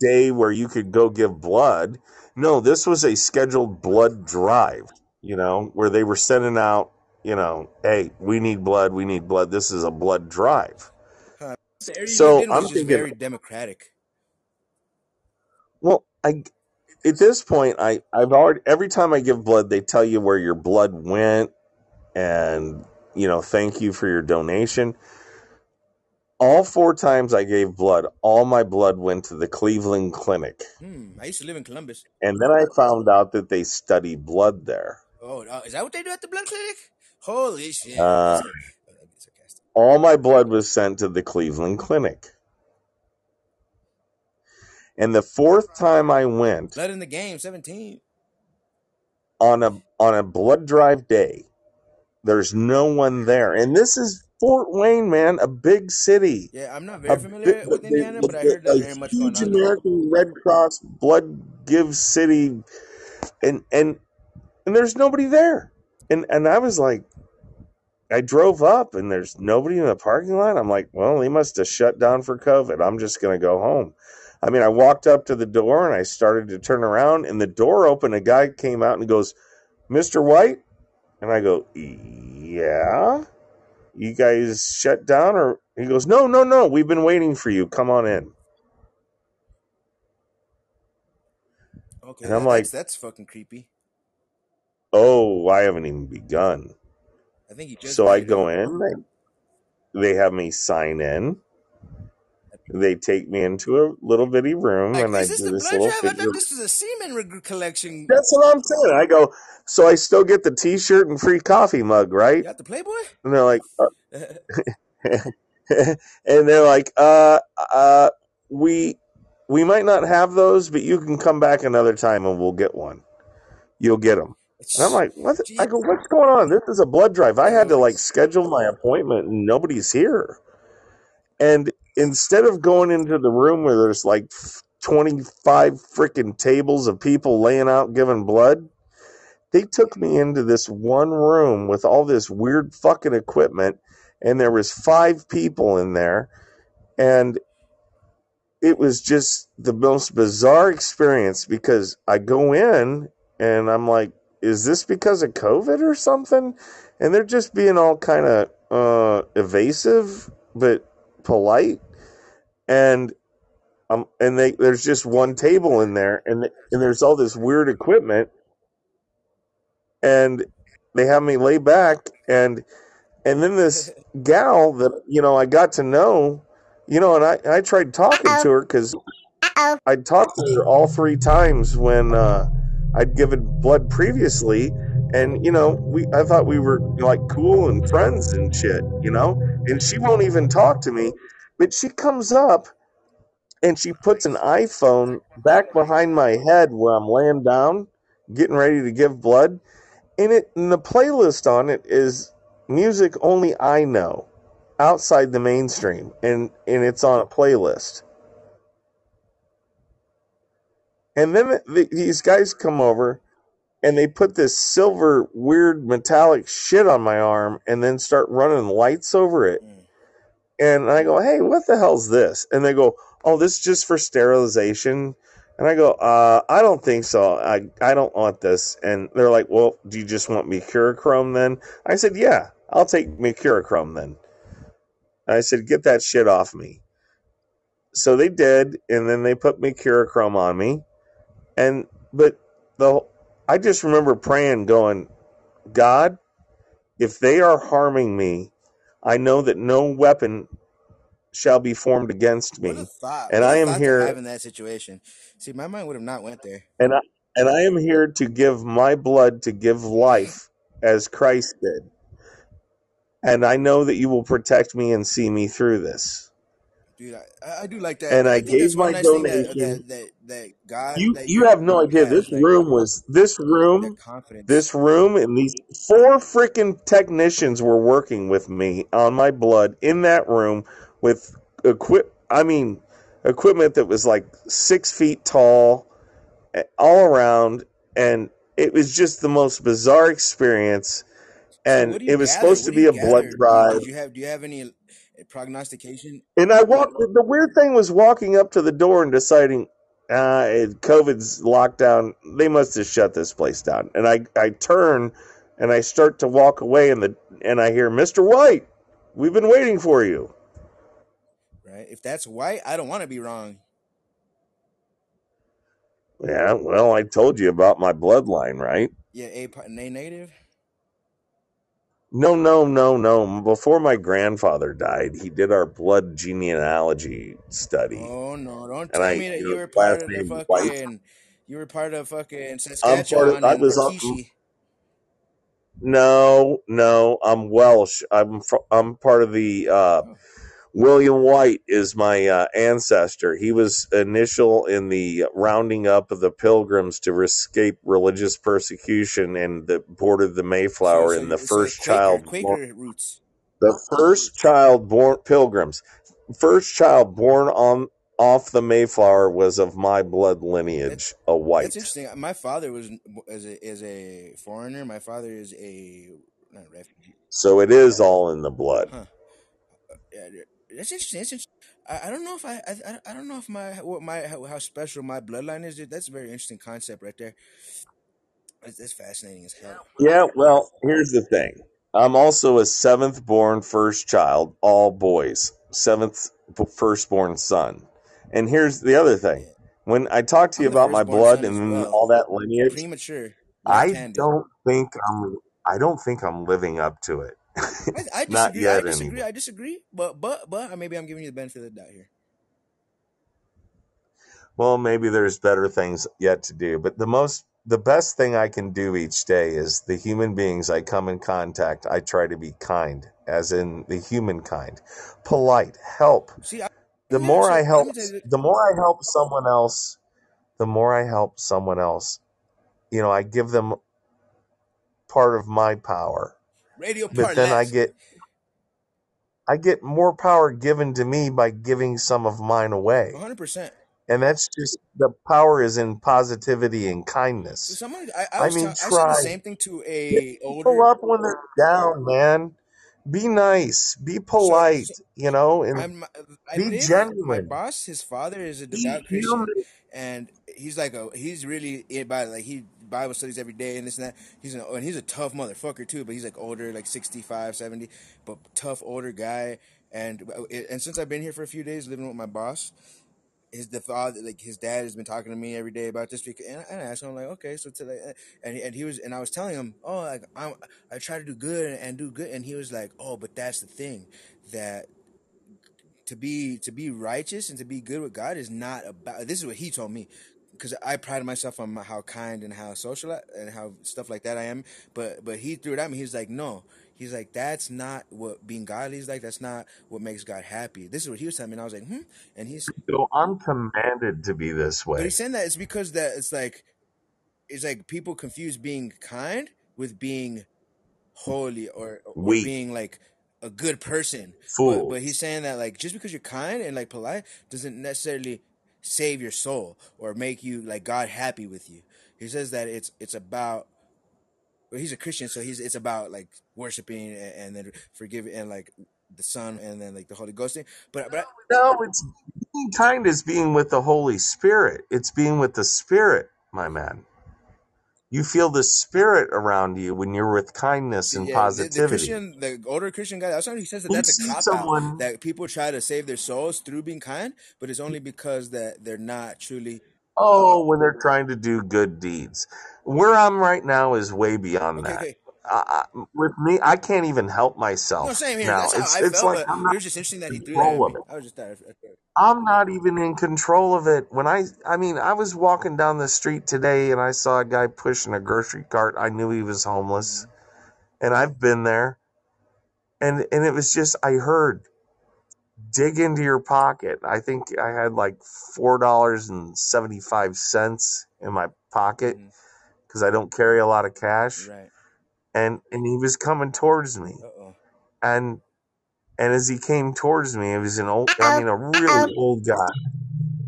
day where you could go give blood no this was a scheduled blood drive you know where they were sending out you know hey we need blood we need blood this is a blood drive huh. The area you lived so i'm just thinking very democratic. well i at this point i i've already every time i give blood they tell you where your blood went and you know thank you for your donation all four times i gave blood all my blood went to the cleveland clinic Hmm. I used to live in Columbus. And then I found out that they study blood there. Oh, uh, is that what they do at the blood clinic? Holy shit! Uh, just kidding. I'm being sarcastic. all my blood was sent to the Cleveland Clinic. And the fourth time I went Blood in the game, seventeen. on a on a blood drive day, there's no one there. And this is Fort Wayne, man, a big city. Yeah, I'm not A very big, familiar with Indiana, but I heard a there's very much going huge on there. American Red Cross blood give city, and and and there's nobody there. And and I was like, I drove up and there's nobody in the parking lot. I'm like, well, they must have shut down for COVID. I'm just going to go home. I mean, I walked up to the door and I started to turn around and the door opened. A guy came out and goes, Mr. White? And I go, yeah. You guys shut down or he goes, no, no, no. We've been waiting for you. Come on in. Okay, And I'm like, that's that's fucking creepy. oh, I haven't even begun. I think you just So I go in. They have me sign in. They take me into a little bitty room Like, and I is this do this blood little drive? I thought this was a semen reg- collection. That's what I'm saying. I go, so I still get the T-shirt and free coffee mug, right? You got the Playboy? And they're like, uh, and they're like, uh, uh, we we might not have those, but you can come back another time and we'll get one. You'll get them. And I'm like, what? the- I go, what's going on? This is a blood drive. I had to like schedule my appointment and nobody's here. And instead of going into the room where there's like 25 freaking tables of people laying out giving blood, they took me into this one room with all this weird fucking equipment and there was five people in there and it was just the most bizarre experience because I go in and I'm like, is this because of COVID or something? And they're just being all kind of uh, evasive but polite. And um, and they there's just one table in there, and and there's all this weird equipment, and they have me lay back, and And then this gal that you know I got to know, you know, and I I tried talking to her because I'd talked to her all three times when uh, I'd given blood previously, and you know we I thought we were like cool and friends and shit, you know, and she won't even talk to me, but she comes up and she puts an iPhone back behind my head where I'm laying down, getting ready to give blood, and it and the playlist on it is music only I know outside the mainstream and and it's on a playlist. And then the, these guys come over and they put this silver weird metallic shit on my arm and then start running lights over it. Mm. And I go, "Hey, what the hell's this?" And they go, "Oh, this is just for sterilization." And I go, uh, I don't think so. I, I don't want this. And they're like, well, do you just want mercurochrome then? I said, yeah, I'll take mercurochrome then. And I said, get that shit off me. So they did, and then they put mercurochrome on me. And, but the, I just remember praying, going, God, if they are harming me, I know that no weapon shall be formed against me. And I am here in that situation. See, my mind would have not went there. and I, and I am here to give my blood to give life as Christ did. And I know that you will protect me and see me through this. Dude, I, I do like that. And I I gave my nice thing that donation. that that, that God You that you you have no idea. This like room was this room, this room, and these four freaking technicians were working with me on my blood in that room with equip. I mean, equipment that was like six feet tall, eh, all around, and it was just the most bizarre experience. And do you it was gather? supposed What to be a blood gather? Do you, drive. did you have do you have any prognostication? And I walked. The weird thing was walking up to the door and deciding, uh, it- COVID's lockdown. They must have shut this place down. And I, I turn, and I start to walk away, and the and I hear, "Mr. White, we've been waiting for you." Right? If that's white, I don't want to be wrong. Yeah, well, I told you about my bloodline, right? Yeah, A, A negative. No, no, no, no. Before my grandfather died, he did our blood genealogy study, Oh no! Don't tell I, me that you were part of the was White. fucking. You were part of fucking I'm part of. I was. Rikishi. No, no, I'm Welsh. I'm fr- I'm part of the uh, Oh, William White is my uh, ancestor. He was initial in the rounding up of the pilgrims to escape religious persecution and that boarded the so Mayflower. so And the first Quaker child born, roots. the first child born pilgrims, first child born on off the Mayflower was of my blood lineage, a white. that's interesting. My father was as a as a foreigner. My father is a not refugee. So it is all in the blood. Huh. Yeah, that's interesting. That's interesting. I, I don't know if I, I I don't know if my what my how, how special my bloodline is. That's a very interesting concept right there. That's, that's fascinating as hell. Yeah, well, here's the thing. I'm also a seventh born first child, all boys, seventh firstborn son. And here's the other thing. When I talk to you I'm about my blood and well. all that lineage, Premature, I don't think I'm I don't think I'm living up to it. I, I Not disagree. I disagree. anyway. I disagree. But but but maybe I'm giving you the benefit of the doubt here. Well, maybe there's better things yet to do, but the most the best thing I can do each day is the human beings I come in contact, I try to be kind, as in the human kind, polite, help. See, I, The more I help me tell you. the more I help someone else, the more I help someone else, you know, I give them part of my power. Radio But then I get I get more power given to me by giving some of mine away. 100. percent And that's just the power is in positivity and So kindness. someone I, I I was mean, I said the try. same thing to a older. up when they're down, man. Be nice. Be So, polite, so you know, and I'm I be live. My genuine. boss, his father is a Be devout Christian, human. and he's like a he's really about by like he Bible studies every day and this and that. He's an and he's a tough motherfucker too, but he's like older, like 65, 70, but tough older guy. And and since I've been here for a few days living with my boss, his the father like his dad has been talking to me every day about this because and, I- and I asked him I'm like okay so today and and he was and I was telling him oh like I'm I try to do good and do good and he was like oh but that's the thing that to be to be righteous and to be good with God is not about this is what he told me because I pride myself on how kind and how social I- and how stuff like that I am but but he threw it at me. He's like no. He's like that's not what being godly is like. That's not what makes God happy. This is what he was telling me and I was like hmm? And he's So I'm commanded to be this way. but he's saying that it's because that it's like it's like people confuse being kind with being holy or or Weak, being like a good person. But but he's saying that like just because you're kind and like polite doesn't necessarily save your soul or make you like God happy with you. He says that it's it's about well, he's a Christian, so he's it's about like worshiping and, and then forgiving and like the Son and then like the Holy Ghost thing. But but No, it's being kind is being with the Holy Spirit. It's being with the Spirit, my man. You feel the Spirit around you when you're with kindness and yeah, the, the positivity. Christian, the older Christian guy, that's why he says that You that's a cop out. someone, That people try to save their souls through being kind, but it's only because that they're not truly oh, when they're trying to do good deeds. Where I'm right now is way beyond okay. that. Okay, I, with me, I can't even help no, myself same here. now. That's how It's I it's felt, like I'm it not was just interesting that he threw that of it. I was just. I'm not even in control of it. When I, I mean, I was walking down the street today and I saw a guy pushing a grocery cart. I knew he was homeless, Mhm. and I've been there. And and it was just I heard dig into your pocket. I think I had like four dollars and seventy five cents in my pocket Mhm. because I don't carry a lot of cash. Right. And and he was coming towards me, Uh oh. and and as he came towards me, it was an old, I mean, a really old guy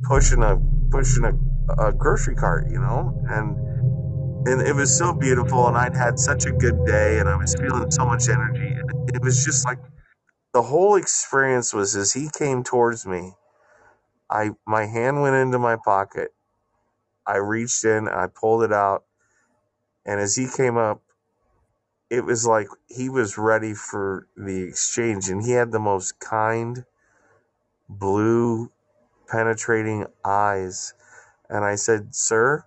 pushing a pushing a, a grocery cart, you know, and and it was so beautiful, and I'd had such a good day, and I was feeling so much energy. And it was just like the whole experience was as he came towards me, I my hand went into my pocket, I reached in, I pulled it out, and as he came up, it was like he was ready for the exchange, and he had the most kind, blue, penetrating eyes, and I said, "Sir."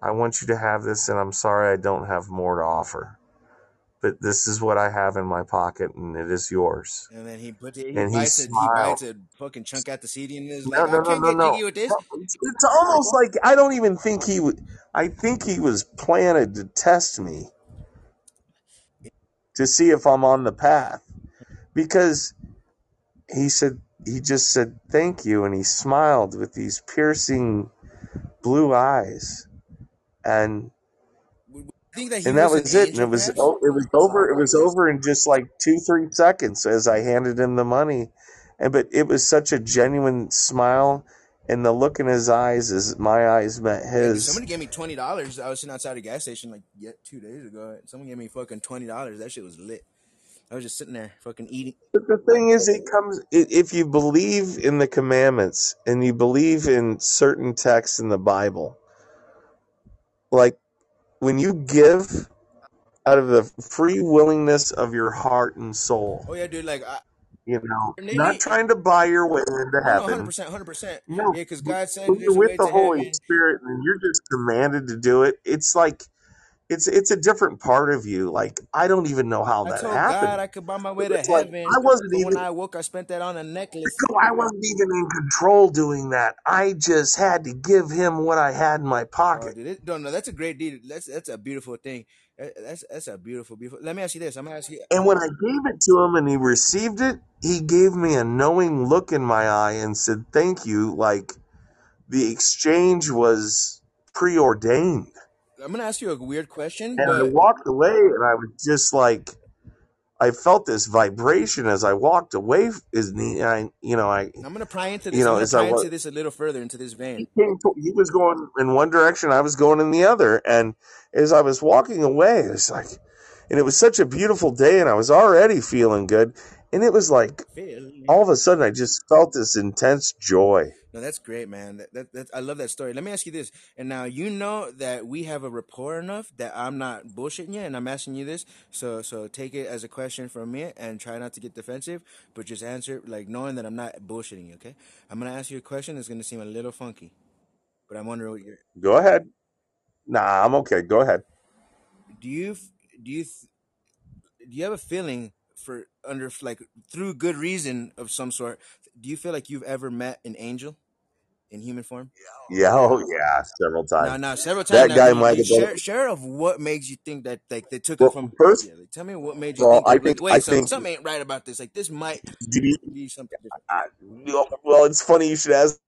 I want you to have this, and I'm sorry I don't have more to offer. But this is what I have in my pocket, and it is yours. And then he put it, he And he it, he smiled. bites a fucking chunk out the CD and is No, like, no, no, can't no, no. jiggy with this. No, It's, it's almost like I don't even think he would. I think he was planted to test me to see if I'm on the path because he said he just said thank you, and he smiled with these piercing blue eyes, and think that he and that was an it. And it was oh, it was over. It was over in just like two, three seconds as I handed him the money. And but it was such a genuine smile, and the look in his eyes as my eyes met his. somebody gave me twenty dollars. I was sitting outside a gas station like yeah, two days ago. Someone gave me fucking twenty dollars. That shit was lit. I was just sitting there fucking eating. But the thing is, it comes if you believe in the commandments and you believe in certain texts in the Bible, like when you give out of the free willingness of your heart and soul. Oh yeah, dude. Like I, You know, not trying to buy your way into oh, no, no, hundred heaven. percent, hundred percent. No, Yeah, because God said you're with the Holy heaven. Spirit and you're just commanded to do it, it's like it's it's a different part of you. Like I don't even know how I that happened. God I could buy my way to like heaven, I wasn't but when even I woke, I spent that on a necklace. I wasn't even in control doing that. I just had to give him what I had in my Oh, pocket. dude, it, no, no, that's a great deed. That's that's a beautiful thing. That- That's that's a beautiful, beautiful. Let me ask you this. I'm gonna ask you. And when I gave it to him and he received it, he gave me a knowing look in my eye and said, Thank you. Like the exchange was preordained. I'm gonna ask you a weird question, And I walked away and I was just like, I felt this vibration as I walked away. Is I, you know, I, I'm gonna pry into you this. I'm know, as I into this a little further into this vein. he came, he was going in one direction, I was going in the other, and as I was walking away, it was like, and it was such a beautiful day, and I was already feeling good, and it was like all of a sudden I just felt this intense joy. No, that's great, man. That, that, that I love that story. Let me ask you this. And now you know that we have a rapport enough that I'm not bullshitting you, and I'm asking you this. So so take it as a question from me, and try not to get defensive, but just answer like knowing that I'm not bullshitting you. Okay? I'm gonna ask you a question. It's gonna seem a little funky, but I'm wondering what you're. Go ahead. Nah, I'm okay. Go ahead. Do you f- do you th- do you have a feeling for under like through good reason of some sort? Do you feel like you've ever met an angel in human form? Yeah, oh yeah, several times. no, no, several That times. Now, guy might have been. share share of what makes you think that like they took it from. first, Yeah, like, tell me what made you well, think I that think like I wait, so think. something ain't right about this. Like this might you, be something different. I, well, it's funny you should ask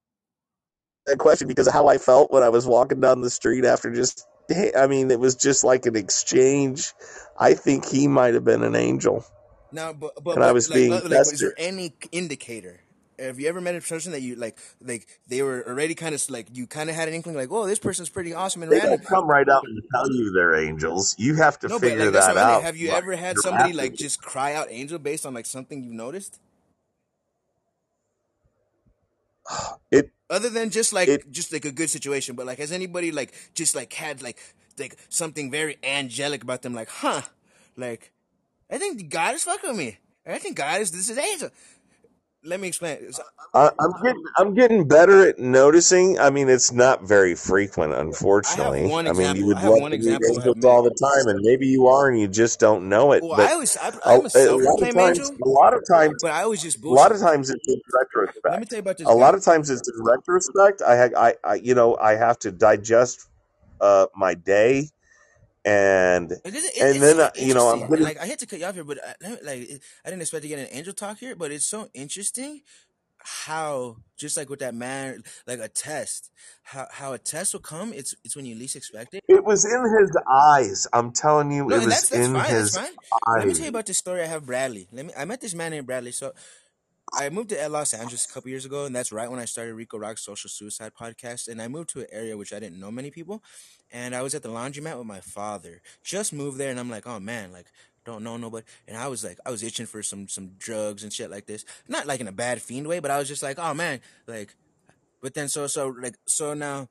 that question because of how I felt when I was walking down the street after just. I mean, it was just like an exchange. I think he might have been an angel, Now, but but and I was like being like is there any indicator? Have you ever met a person that you like like they were already kind of like you kind of had an inkling like oh this person's pretty awesome and They random don't come right out and tell you they're angels. You have to No, figure like that what I'm wondering. out Have you like ever had somebody like just cry out angel based on like something you noticed? It Other than just like it just like a good situation, but like has anybody like just like had like like something very angelic about them? Like, huh? Like, I think God is fucking with me. I think God is this is angel. Let me explain. So, I, I'm getting I'm getting better at noticing. I mean, it's not very frequent, I unfortunately. one I mean, you would love one to meet angels all the time, and maybe you are, and you just don't know it. Well, But I always I, I'm a a lot of times, angel, a lot of times, but I always just a lot of times it's in Let me tell you about this A lot of times it's in retrospect. I had I, I you know I have to digest uh my day, and It it, and then uh, you know I'm Like I hate to cut you off here, but I, like I didn't expect to get an angel talk here. But it's so interesting how just like with that man, like a test, how how a test will come. It's it's when you least expect it. It was in his eyes. I'm telling you, No, it was that's that's in fine. His. But let me tell you about this story I have Bradley. Let me. I met this man named Bradley. So I moved to Los Angeles a couple years ago, and that's right when I started Rico Roxx Social Suicide podcast. And I moved to an area which I didn't know many people, and I was at the laundromat with my father. Just moved there, and I'm like, oh man, like don't know nobody. And I was like, I was itching for some some drugs and shit like this. Not like in a bad fiend way, but I was just like, oh man, like. But then so so like so now.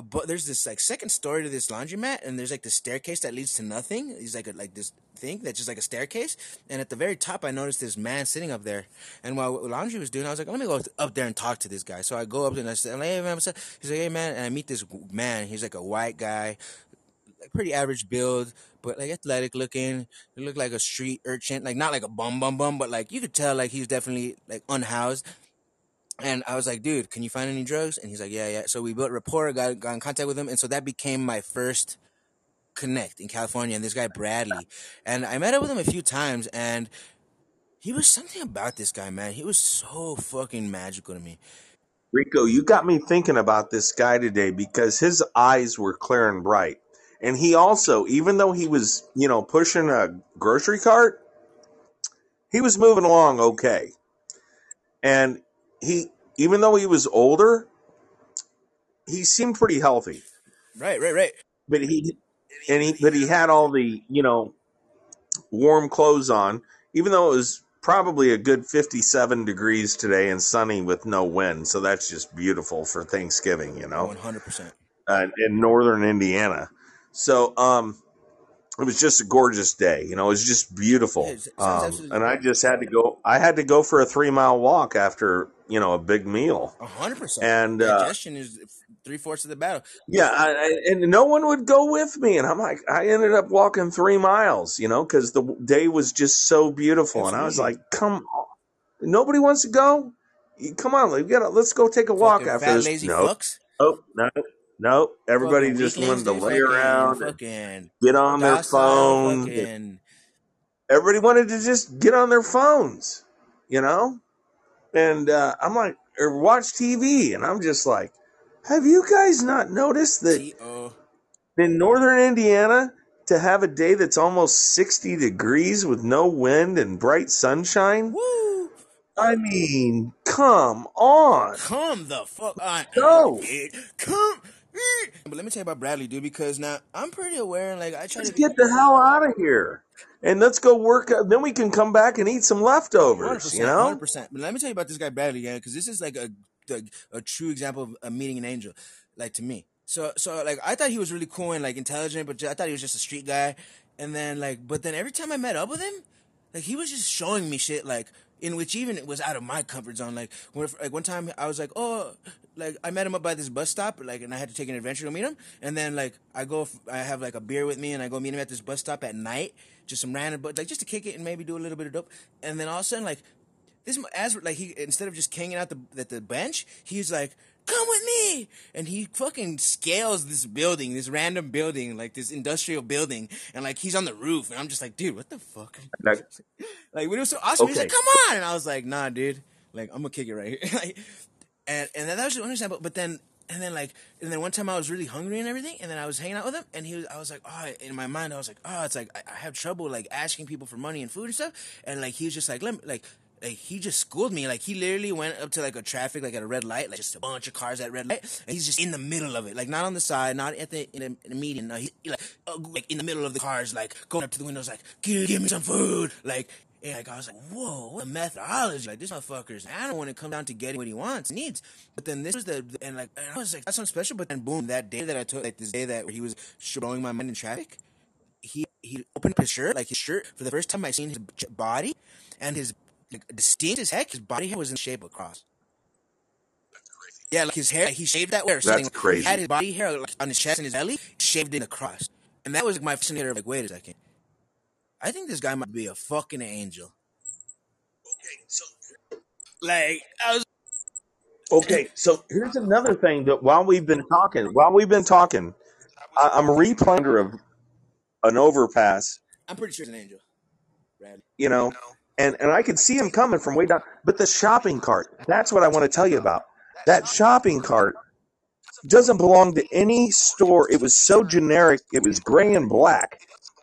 But there's this like second story to this laundromat, and there's like the staircase that leads to nothing. He's like a, like this thing that's just like a staircase, and at the very top, I noticed this man sitting up there. And while laundry was doing, I was like, let me go up there and talk to this guy. So I go up and I said, hey man, what's up? He's like, hey man, and I meet this man. He's like a white guy, pretty average build, but like athletic looking. He looked like a street urchin, like not like a bum bum bum, but like you could tell like he's definitely like unhoused. And I was like, dude, can you find any drugs? And he's like, yeah, yeah. So we built rapport, got, got in contact with him. And so that became my first connect in California. And this guy, Bradley. And I met up with him a few times. And he was something about this guy, man. He was so fucking magical to me. Rico, you got me thinking about this guy today because his eyes were clear and bright. And he also, even though he was, you know, pushing a grocery cart, he was moving along okay. And he, even though he was older, he seemed pretty healthy. Right, right, right. But he, and he, but he had all the, you know, warm clothes on, even though it was probably a good 57 degrees today and sunny with no wind. So that's just beautiful for Thanksgiving, you know, 100%. uh, in northern Indiana. So, um, it was just a gorgeous day, you know. It was just beautiful, sounds um, and I just had to go. I had to go for a three mile walk after you know a big meal, 100%. and uh, Digestion is three fourths of the battle. yeah, I, I, and no one would go with me, and I'm like, I ended up walking three miles, you know, because the day was just so beautiful, and I was like, come, on. nobody wants to go. Come on, we gotta, let's go take a walk Fucking after fat, this. lazy No, fucks. oh, no, no. Everybody Fucking just wanted to lay around and fucking get on their phones. fucking. Everybody wanted to just get on their phones, you know. And uh, I'm like, or watch TV, and I'm just like, have you guys not noticed that T-O. in northern Indiana, to have a day that's almost 60 degrees with no wind and bright sunshine? Woo! I mean, come on. Come the fuck on. It. Come. But let me tell you about Bradley, dude, because now I'm pretty aware and like I try Let's to get the hell out of here. And let's go work. out. Then we can come back and eat some leftovers, you percent, hundred know? percent. But let me tell you about this guy Bradley, yeah, because this is like a the, a true example of a meeting an angel, like to me. So so like I thought he was really cool and like intelligent, but I thought he was just a street guy. And then like, but then every time I met up with him, like he was just showing me shit like in which even it was out of my comfort zone. Like like one time I was like, oh, like I met him up by this bus stop, like, and I had to take an adventure to meet him. And then like I go, I have like a beer with me, and I go meet him at this bus stop at night, just some random, but like just to kick it and maybe do a little bit of dope. And then all of a sudden, like this, as like he instead of just hanging out the at the bench, he's like. Come with me, and he fucking scales this building, this random building, like this industrial building, and like he's on the roof, and I'm just like, dude, what the fuck? Like, Like when it was so awesome, he was like, "Come on!" And I was like, "Nah, dude. Like I'm gonna kick it right here." like, and and that was the understandable. But then and then like and then one time I was really hungry and everything, and then I was hanging out with him, and he was I was like, "Oh," in my mind I was like, "Oh, it's like I, I have trouble like asking people for money and food and stuff," and like he was just like, "Let me like." Like he just schooled me. Like he literally went up to like a traffic, like at a red light, like just a bunch of cars at red light, and he's just in the middle of it, like not on the side, not at the in the, in median. No, he like uh, like in the middle of the cars, like going up to the windows, like give, give me some food, like and like I was like, whoa, what a methodology! Like this motherfucker's I don't want to come down to getting what he wants, needs. But then this was the and like and I was like, that's something special. But then boom, that day that I took, like this day that he was blowing my mind in traffic, he he opened up his shirt, like his shirt for the first time I seen his body, and his like, distinct as heck, his body hair was in shape of cross. Yeah, like his hair, he shaved that way or something. crazy. He had his body hair like, on his chest and his belly shaved in a cross, and that was like, my fascinator. Like, wait a second, I think this guy might be a fucking angel. Like, I was okay, so here's another thing that while we've been talking, while we've been talking, I, I'm a replanter of an overpass, I'm pretty sure it's an angel. Bradley. you know, and and I could see him coming from way down. But the shopping cart, that's what I want to tell you about. That shopping cart doesn't belong to any store. It was so generic. It was gray and black.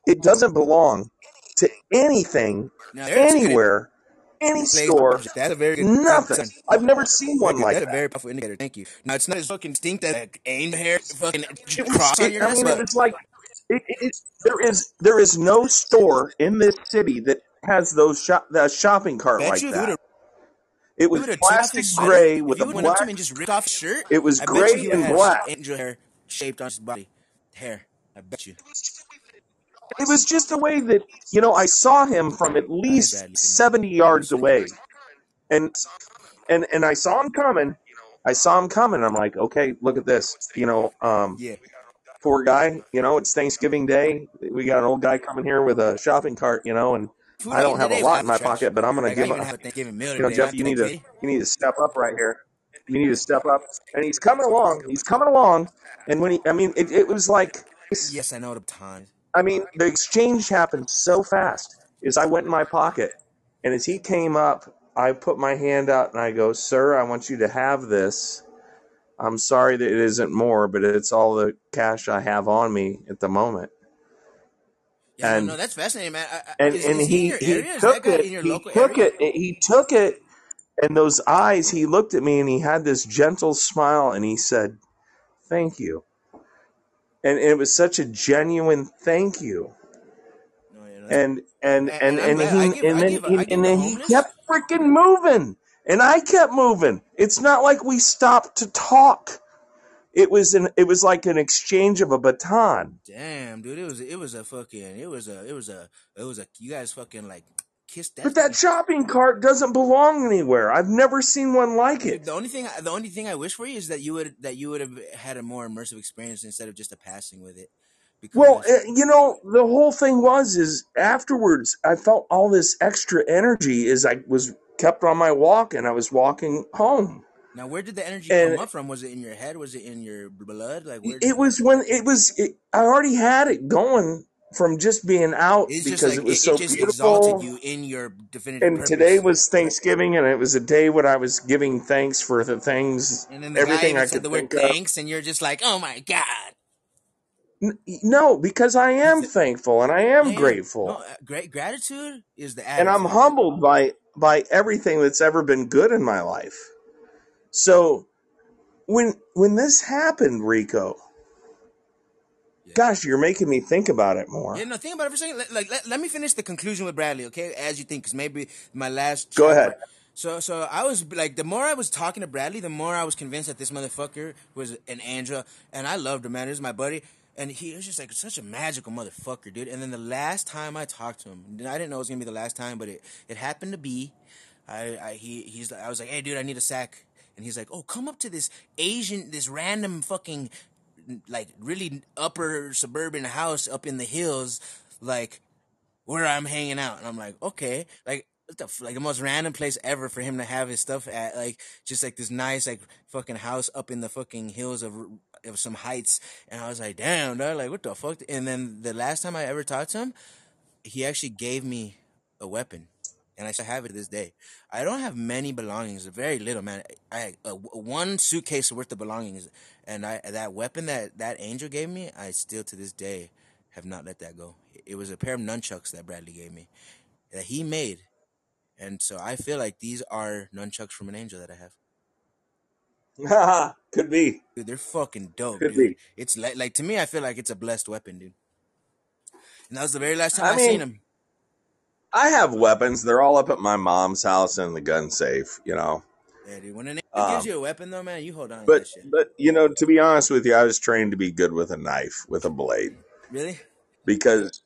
It doesn't belong to anything, Now, anywhere, any store. That's a very Nothing. I've never seen one like That's a very powerful indicator. Thank you. Now it's not as fucking stink that like, aim hair fucking cross on It- your I ass, mean, but it's like it, it, it, there is there is no store in this city that has those shop that shopping cart like you if you would that. It was plastic gray with a you went up to black. and just ripped off shirt, It was I gray and black. angel hair shaped on his body. Hair. I bet you. It was just a way that you know I saw him from at least seventy yards away, and and and I saw him coming. I saw him coming. I'm like, okay, look at this. You know, um, Yeah. poor guy. You know, it's Thanksgiving Day. We got an old guy coming here with a shopping cart. You know, and Food I don't have a lot in my pocket, but I'm gonna Like, give even a, have a Thanksgiving meal you know. Jeff, you need to you need to step up right here. You need to step up. And he's coming along. He's coming along. And when he, I mean, it, it was like, Yes, I know the time. I mean, the exchange happened so fast. Is I went in my pocket, and as he came up, I put my hand out and I go, "Sir, I want you to have this. I'm sorry that it isn't more, but it's all the cash I have on me at the moment." Yeah, And- no, that's fascinating, man. I, and is, and is he he? Took it he took area? it he took it and those eyes he looked at me and he had this gentle smile and he said thank you and it was such a genuine thank you No, yeah, no, and and And- and and and, he give- and then give- he, and then he kept freaking moving and I kept moving it's not like we stopped to talk it was an it was like an exchange of a baton Damn, dude, it was it was a fucking it was a it was a it was a you guys fucking like kissed that. but that shopping cart doesn't belong anywhere I've never seen one like it the only thing the only thing I wish for you is that you would that you would have had a more immersive experience instead of just a passing with it. Because Well, uh, you know, the whole thing was is afterwards I felt all this extra energy as I was kept on my walk and I was walking home. Now where did the energy and- come up from? Was it in your head? Was it in your blood? Like where? It was when it was it, I already had it going from just being out it's because like it was it, so it just beautiful. exalted you in your definitive. And purpose. today was Thanksgiving and it was a day when I was giving thanks for the things and then the everything I said could the word think of. thanks, and you're just like, oh my god. No, because I am thankful and I am Man, grateful. No, uh, great gratitude is the and I'm humbled by by everything that's ever been good in my life. So when when this happened, Rico, Yeah. gosh, you're making me think about it more. Yeah, no, think about it for a second. Let, like, let, let me finish the conclusion with Bradley, okay? As you think, because maybe my last. Go chapter- ahead. So so I was like, the more I was talking to Bradley, the more I was convinced that this motherfucker was an angel, and I loved him, man. He was my buddy, and he was just like such a magical motherfucker, dude. And then the last time I talked to him, I didn't know it was gonna be the last time, but it it happened to be. I, I he he's I was like, hey, dude, I need a sack, and he's like, oh, come up to this Asian, this random fucking like really upper suburban house up in the hills, like where I'm hanging out. And I'm like, okay, like what the like the most random place ever for him to have his stuff at, like just like this nice like fucking house up in the fucking hills of of some heights. And I was like, damn, dog, like what the fuck? And then the last time I ever talked to him, he actually gave me a weapon. And I still have it to this day. I don't have many belongings, very little, man. I uh, one suitcase worth of belongings, and I that weapon that that angel gave me, I still to this day have not let that go. It was a pair of nunchucks that Bradley gave me, that he made, and so I feel like these are nunchucks from an angel that I have. Could be. Dude, they're fucking dope, Could dude. be. It's like like to me, I feel like it's a blessed weapon, dude. And that was the very last time I I, seen him. I have weapons. They're all up at my mom's house in the gun safe, you know. Yeah, dude. When an angel gives Um, you a weapon, though, man, you hold on to but that shit. but you know, to be honest with you, I was trained to be good with a knife, with a blade, Really? because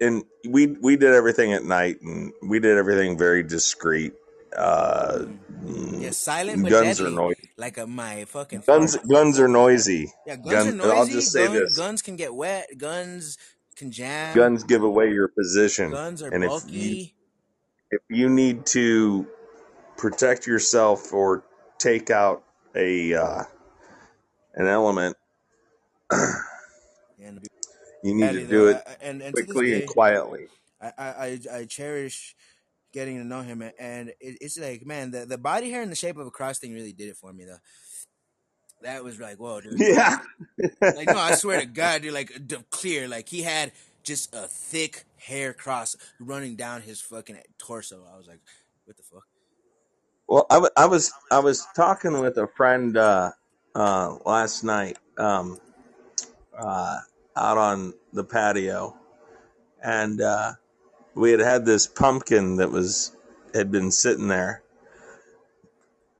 and we we did everything at night, and we did everything very discreet. Uh, Yeah, silent but guns are noisy. like a, my fucking Guns guns are noisy. Yeah, guns Gun. are I'll just say Gun, this: guns can get wet. Guns can jam. guns give away your position, Guns are and if you if you need to protect yourself or take out a uh, an element, And you need to do it I, and and quickly and quietly. I, I I I cherish getting to know him, and it, it's like, man, the the body hair and the shape of a cross thing really did it for me, though. That was like, whoa, dude. Yeah. Like, no, I swear to God, dude, like, clear. Like, he had just a thick hair cross running down his fucking torso. I was like, what the fuck? Well, I, w- I was I was talking with a friend uh, uh, last night um, uh, out on the patio, and uh, we had had this pumpkin that was had been sitting there,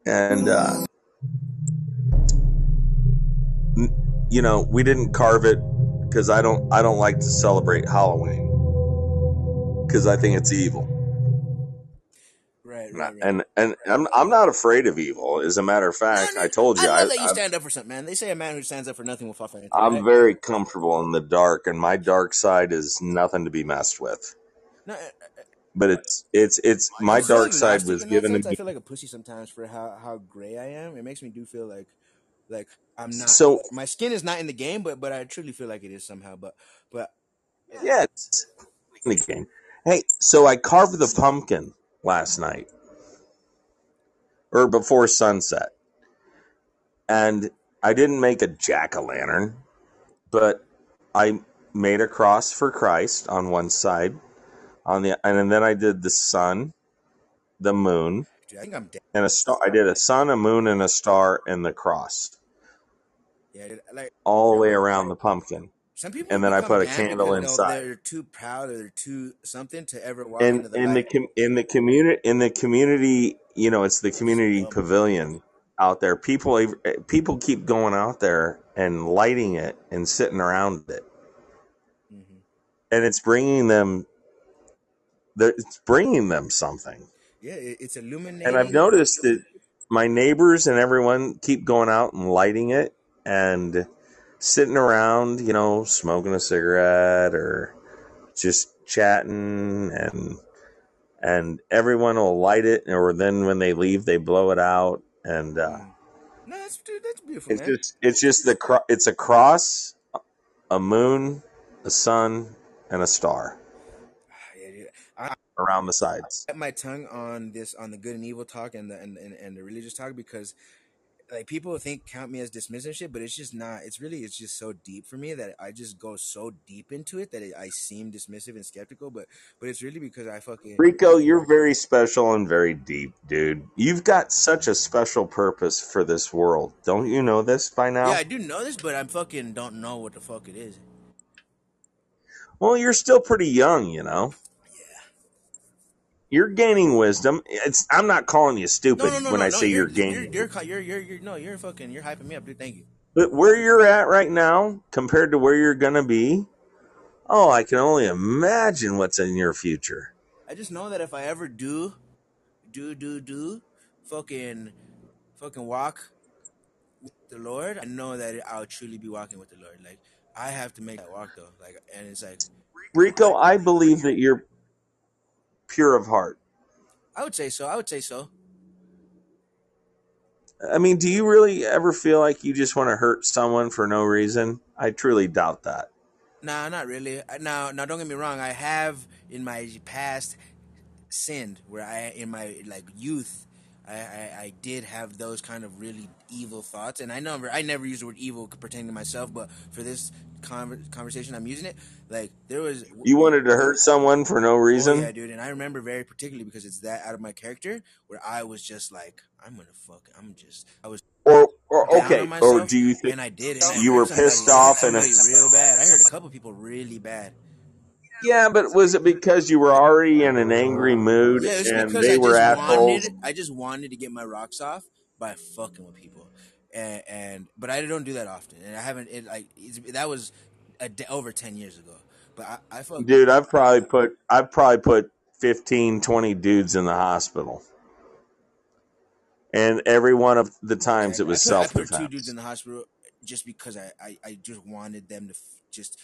and you know we didn't carve it because I don't I don't like to celebrate Halloween because I think it's evil. Right, right, right. and and I'm I'm not afraid of evil. As a matter of fact, no, I told you I, love that you I stand up for something, man. They say a man who stands up for nothing will fall for anything, I'm right? very comfortable in the dark, and my dark side is nothing to be messed with. No, uh, But it's it's it's my I'm dark side was given to sense. I feel like a pussy sometimes for how how gray I am. It makes me do feel like like I'm not. So My skin is not in the game, but but I truly feel like it is somehow. But but yeah, it's in the game. Hey, so I carved the pumpkin last night or before sunset, and I didn't make a jack o' lantern, but I made a cross for Christ on one side, on the and then I did the sun, the moon, dude, I think I'm dead. and a star. I did a sun, a moon, and a star, and the cross Yeah, dude, like all the way around the pumpkin. some people And then I put a candle inside. they're too proud or they're too something to ever walk And into the in the com- in the community in the community, you know, it's the community pavilion out there. People people keep going out there and lighting it and sitting around it, mhm. and it's bringing them. It's bringing them something. Yeah, it, it's And I've noticed that my neighbors and everyone keep going out and lighting it and sitting around, you know, smoking a cigarette or just chatting and and everyone will light it or then when they leave they blow it out and uh Mm. No, that's dude, that's beautiful, it's man. just it's just the cro- it's a cross, a moon, a sun and a star Yeah, dude. I, around the sides. kept my tongue on this on the good and evil talk and the and, and, and the religious talk because like people think count me as dismissive shit, but it's just not. It's really it's just so deep for me that I just go so deep into it that it, I seem dismissive and skeptical. But but it's really because I fucking Rico, you're very special and very deep, dude. You've got such a special purpose for this world. Don't you know this by now? yeah? I do know this, but I'm fucking don't know what the fuck it is. Well, you're still pretty young, you know. You're gaining wisdom. It's I'm not calling you stupid no, no, when no, I no. say You're you're you're gaining. you're you're you're, you're no, you're fucking you're hyping me up, dude. Thank you. But where you're at right now compared to where you're gonna be, oh, I can only imagine what's in your future. I just know that if I ever do, do, do, do, fucking, fucking walk with the Lord, I know that I'll truly be walking with the Lord. Like I have to make that walk though. Like, and it's like Rico, I believe that you're pure of heart. I would say so. I would say so. I mean, do you really ever feel like you just want to hurt someone for no reason? I truly doubt that. Nah, not really. Now, now, don't get me wrong. I have in my past sinned where I, in my like youth, I, I, I did have those kind of really evil thoughts, and I never, I never use the word evil pertaining to myself, but for this conversation, I'm using it. Like there was, You wanted to hurt someone for no oh reason? yeah, dude, and I remember very particularly because it's that out of my character where I was just like, I'm gonna fuck, I'm just, I was Or, or okay, or do you think and I did, and I you were pissed off and it's real bad. I heard a couple people really bad. yeah, but was it because you were already in an angry mood Yeah, and they I were assholes? wanted, I just wanted to get my rocks off by fucking with people, and, and but I don't do that often, and I haven't. It like it's, that was a de- over ten years ago, but I, I fuck. Dude, I've probably put I've probably put 15, 20 dudes in the hospital, And every one of the times it was I put, I self put two dudes in the hospital just because I, I, I just wanted them to f- just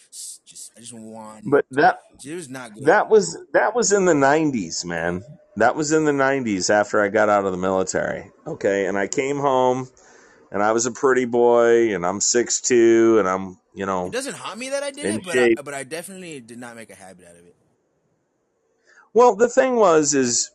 just I just wanted. But that It was not good. that was that was in the 90s, man. That was in the 90s after I got out of the military. Okay, and I came home and I was a pretty boy and I'm 6'2 and I'm, you know. It doesn't haunt me that I did it, but. I, but I definitely did not make a habit out of it. Well, the thing was is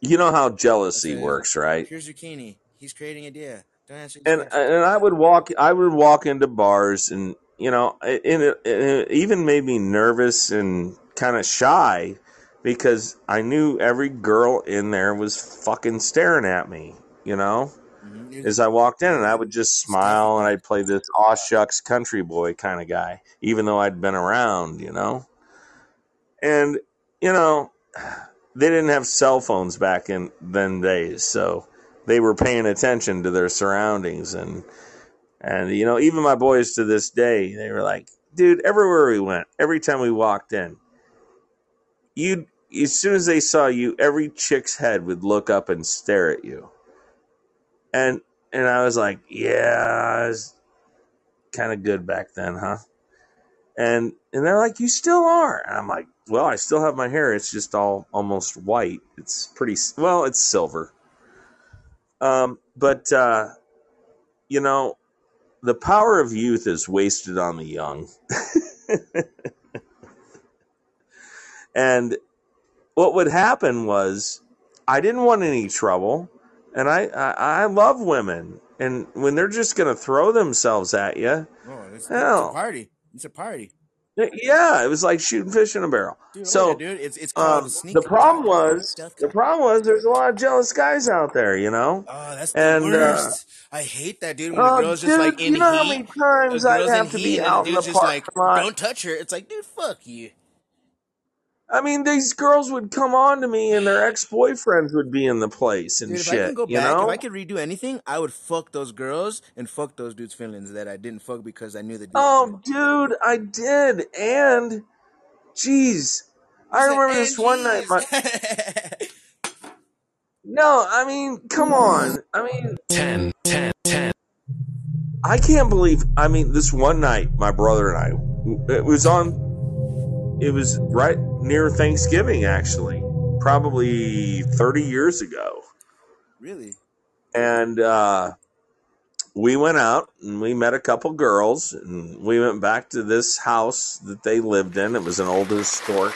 you know how jealousy Okay, works, right? here's zucchini. He's creating a deal. Don't answer and these questions. and I would walk I would walk into bars and you know it, it, it even made me nervous and kind of shy because I knew every girl in there was fucking staring at me, you know, hmm was as I walked in and I would just smile and. I'd play this aw shucks country boy kind of guy, even though I'd been around, you know. And you know, they didn't have cell phones back in then days, so they were paying attention to their surroundings and and you know, even my boys to this day, they were like, dude, everywhere we went, every time we walked in, you as soon as they saw you, every chick's head would look up and stare at you. And and I was like, yeah, it's kind of good back then, huh? And and they're like, you still are. And I'm like, well, I still have my hair. It's just all almost white. It's pretty well, it's silver. Um, but uh, you know, the power of youth is wasted on the young. and what would happen was I didn't want any trouble, and I I, I love women, and when they're just gonna throw themselves at you, Oh, it's, it's a party. It's a party, yeah, it was like shooting fish in a barrel. dude. Oh yeah, So dude. It's it's um, the problem was the problem was there's a lot of jealous guys out there, you know, Oh, that's the and uh, worst. I hate that, dude. When the oh, girl's just like dude, in you know how many times in have to heat, be out in the just like, "Don't touch her." It's like, dude, fuck you. I mean, these girls would come on to me, and their ex boyfriends would be in the place and Dude, if I can shit, go you back, if I could redo anything, I would fuck those girls and fuck those dudes' feelings that I didn't fuck because I knew the dude. Oh, dude, I did, and jeez, I remember and this one night. My no, I mean, come on, I mean, 10, 10, 10. I can't believe. I mean, this one night, my brother and I, it was on. It was right near Thanksgiving, actually, probably thirty years ago, really? and uh, we went out and we met a couple girls, and we went back to this house that they lived in. It was an old historic,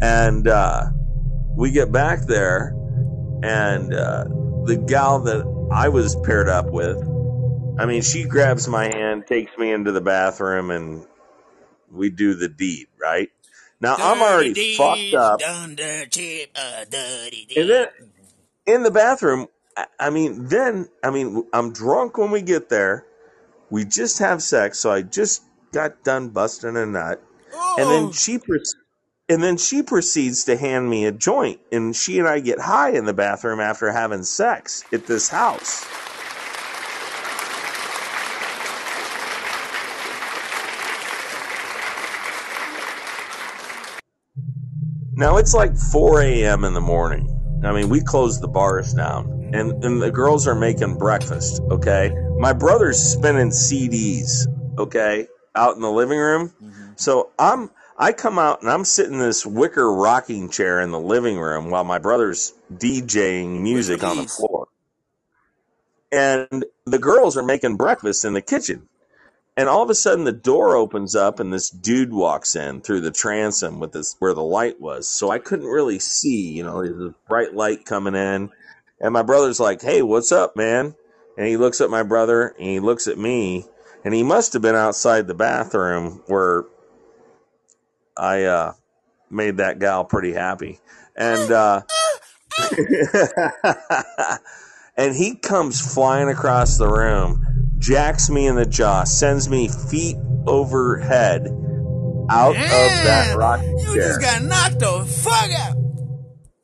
and uh, we get back there, and uh, the gal that I was paired up with, I mean, she grabs my hand, takes me into the bathroom, and we do the deed, right? Now I'm Dirty already fucked up, cheap, a and then in the bathroom, I, I mean, then I mean, I'm drunk when we get there. We just have sex, so I just got done busting a nut, and then she, And then she proceeds to hand me a joint, and she and I get high in the bathroom after having sex at this house. Now it's like 4 a.m. in the morning. I mean, we closed the bars down, and, and the girls are making breakfast, okay? My brother's spinning CDs, okay, out in the living room. Mm-hmm. So I'm I come out and I'm sitting in this wicker rocking chair in the living room while my brother's DJing music on the floor. And the girls are making breakfast in the kitchen. And all of a sudden the door opens up and this dude walks in through the transom with this where the light was. So I couldn't really see, you know, a bright light coming in. And my brother's like, Hey, what's up, man? And he looks at my brother and he looks at me and he must have been outside the bathroom where I uh made that gal pretty happy. And uh and he comes flying across the room, jacks me in the jaw, sends me feet overhead out of that Damn! rocking You chair. just got knocked the fuck out.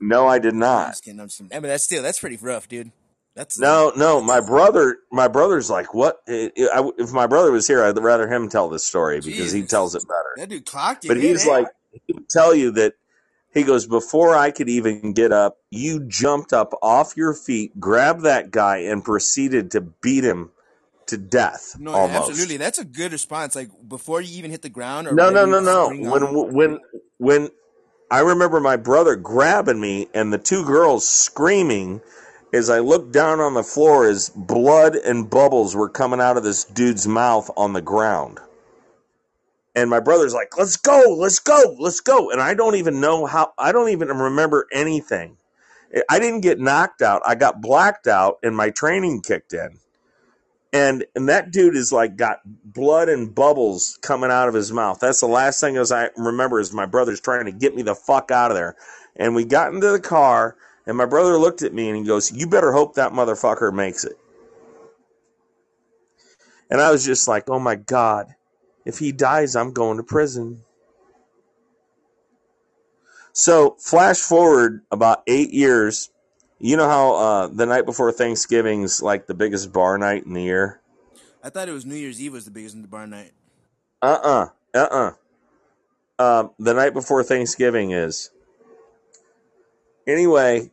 No, I did not. I'm not. just kidding. I'm just kidding. I mean, that's still that's pretty rough, dude. That's No, no, my brother, my brother's like, what? I- I- If my brother was here, I'd rather him tell this story because he tells it better. That dude clocked you. But he's eh? like, he would tell you that he goes, before I could even get up, you jumped up off your feet, grabbed that guy, and proceeded to beat him to death No, almost. absolutely. That's a good response. Like before you even hit the ground or No, no, no, no. When, on when, when I remember my brother grabbing me and the two girls screaming as I looked down on the floor as blood and bubbles were coming out of this dude's mouth on the ground. And my brother's like, let's go, let's go, let's go. And I don't even know how, I don't even remember anything. I didn't get knocked out. I got blacked out and my training kicked in. And, and that dude is like got blood and bubbles coming out of his mouth. That's the last thing as I remember is my brother's trying to get me the fuck out of there. And we got into the car and my brother looked at me and he goes, you better hope that motherfucker makes it. And I was just like, oh my God, if he dies, I'm going to prison. So flash forward about eight years. You know how uh, the night before Thanksgiving's like the biggest bar night in the year? I thought it was New Year's Eve was the biggest in the bar night. Uh uh-uh, uh. Um, the night before Thanksgiving is. Anyway,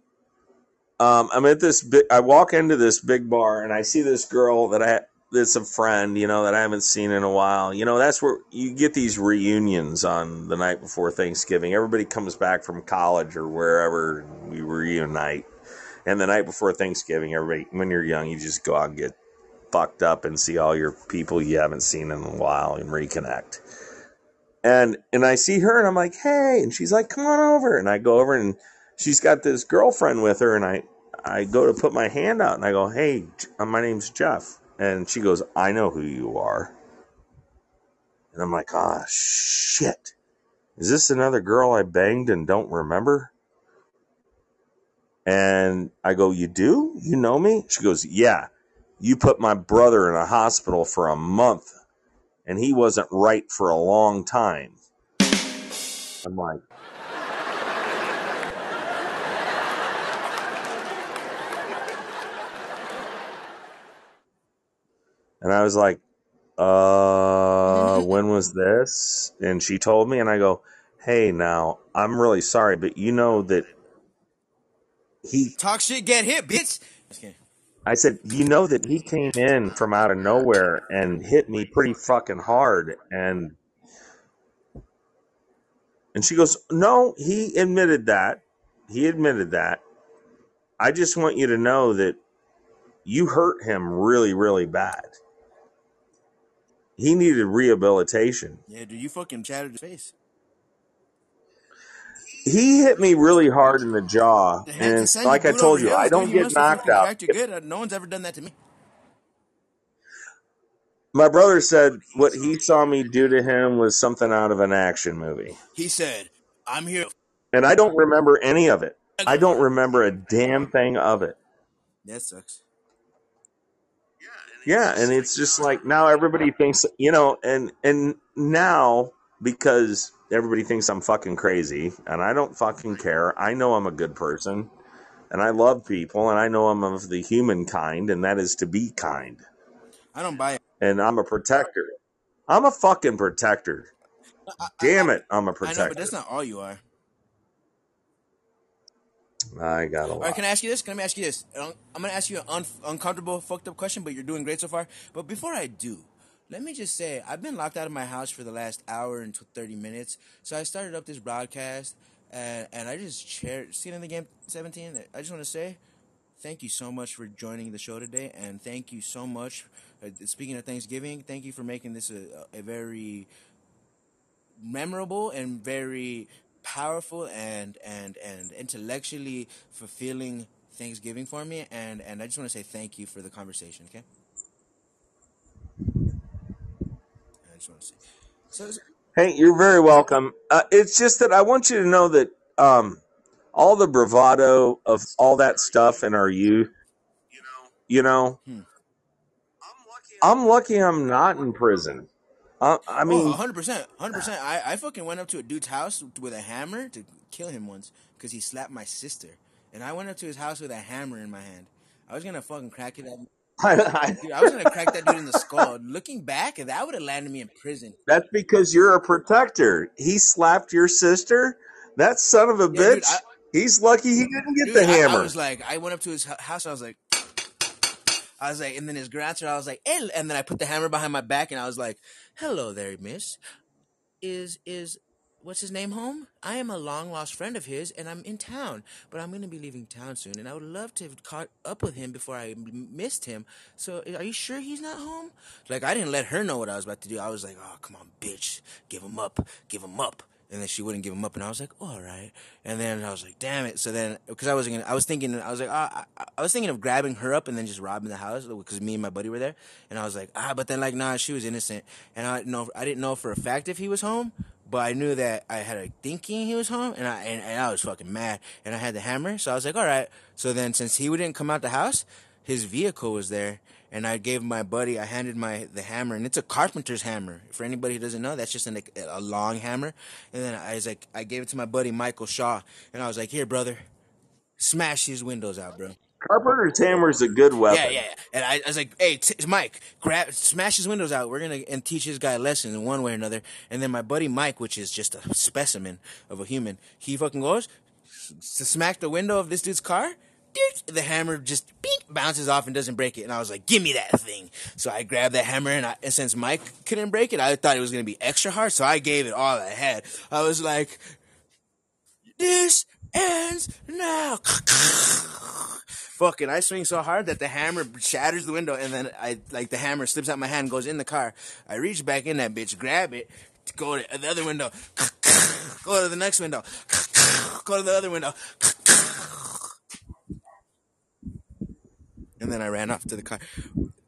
um, I'm at this big. I walk into this big bar and I see this girl that I that's a friend, you know, that I haven't seen in a while. You know, that's where you get these reunions on the night before Thanksgiving. Everybody comes back from college or wherever we reunite. And the night before Thanksgiving, everybody, when you're young, you just go out and get fucked up and see all your people you haven't seen in a while and reconnect. And and I see her and I'm like, hey, and she's like, come on over. And I go over and she's got this girlfriend with her, and I I go to put my hand out and I go, hey, uh, my name's Jeff, and she goes, I know who you are. And I'm like, ah, shit. Is this another girl I banged and don't remember? And I go, you do? You know me? She goes, yeah. You put my brother in a hospital for a month, and he wasn't right for a long time. I'm like, And I was like, uh, when was this? And she told me, and I go, hey, now, I'm really sorry, but you know that he, Talk shit, get hit, bitch. I said, you know that he came in from out of nowhere and hit me pretty fucking hard. And, and she goes, no, he admitted that. He admitted that. I just want you to know that you hurt him really, really bad. He needed rehabilitation. Yeah, do you fucking shattered his face. He hit me really hard in the jaw, The head to and send like I boot told you, I hills, don't. You get must have knocked fucking out. cracked you good. Uh, No one's ever done that to me. My brother said what he saw me do to him was something out of an action movie, He said, "I'm here." and I don't remember any of it. I don't remember a damn thing of it. That sucks. Yeah, and it's just like now everybody thinks, you know, and and now because everybody thinks I'm fucking crazy, and I don't fucking care. I know I'm a good person, and I love people, and I know I'm of the human kind, and that is to be kind. I don't buy it. And I'm a protector. I'm a fucking protector. I, Damn it, I'm a I know, but protector. that's not all you are. I got a All right, lot. can I ask you this? Can I ask you this? Um, I'm gonna ask you an un- uncomfortable, fucked up question, but you're doing great so far. But before I do, let me just say I've been locked out of my house for the last hour and 30 minutes. So I started up this broadcast, and and I just shared. Skin in the game 17. I just want to say. Thank you so much for joining the show today, and thank you so much. Uh, speaking of Thanksgiving, thank you for making this a, a very memorable and very powerful and and and intellectually fulfilling Thanksgiving for me and and I just want to say thank you for the conversation okay I just want to say so Hey, you're very welcome. Uh, it's just that I want you to know that um, all the bravado of all that stuff in our youth, you know, Hmm. I'm lucky I'm not in prison. Uh, I oh mean, 100% 100% I, I fucking went up to a dude's house with a hammer to kill him once because he slapped my sister. And I went up to his house with a hammer in my hand. I was gonna fucking crack it at I, I, dude I was gonna crack that dude in the skull looking back that would have landed me in prison that's because you're a protector. He slapped your sister. That son of a Yeah, dude, bitch. I- he's lucky he didn't get Dude, the hammer. I was like, I went up to his house. I was like, I was like, and then his grandson. I was like, hey, and then I put the hammer behind my back, and I was like, hello there, miss. Is is what's his name home? I am a long lost friend of his, and I'm in town, but I'm gonna be leaving town soon, and I would love to have caught up with him before I missed him. So, are you sure he's not home? Like, I didn't let her know what I was about to do. I was like, oh, come on, bitch, give him up, give him up. And then she wouldn't give him up, and I was like, oh, all right. And then I was like, damn it. So then, because I wasn't gonna, I was thinking, I was like, ah, I, I was thinking of grabbing her up and then just robbing the house because me and my buddy were there. And I was like, ah, but then like, nah, she was innocent, and I know, I didn't know for a fact if he was home, but I knew that I had a thinking he was home, and I and, and I was fucking mad, and I had the hammer, so I was like, all right. So then, since he didn't come out the house, his vehicle was there, and I gave my buddy, I handed my the hammer, and it's a carpenter's hammer. For anybody who doesn't know, that's just an, a long hammer. And then I was like, I gave it to my buddy Michael Shaw, and I was like, here, brother, smash these windows out, bro. Carpenter's hammer is a good weapon. Yeah, yeah. yeah. And I, I was like, "Hey, t- Mike, grab, smash his windows out. We're gonna and teach this guy a lesson in one way or another." And then my buddy Mike, which is just a specimen of a human, he fucking goes to smack the window of this dude's car. Dude, the hammer just beep, bounces off and doesn't break it. And I was like, "Give me that thing!" So I grabbed that hammer, and, I, and since Mike couldn't break it, I thought it was gonna be extra hard. So I gave it all I had. I was like, "This ends now." fucking I swing so hard that the hammer shatters the window and then I like the hammer slips out my hand goes in the car. I reach back in that bitch, grab it, go to the other window, go to the next window, go to the other window. And then I ran off to the car,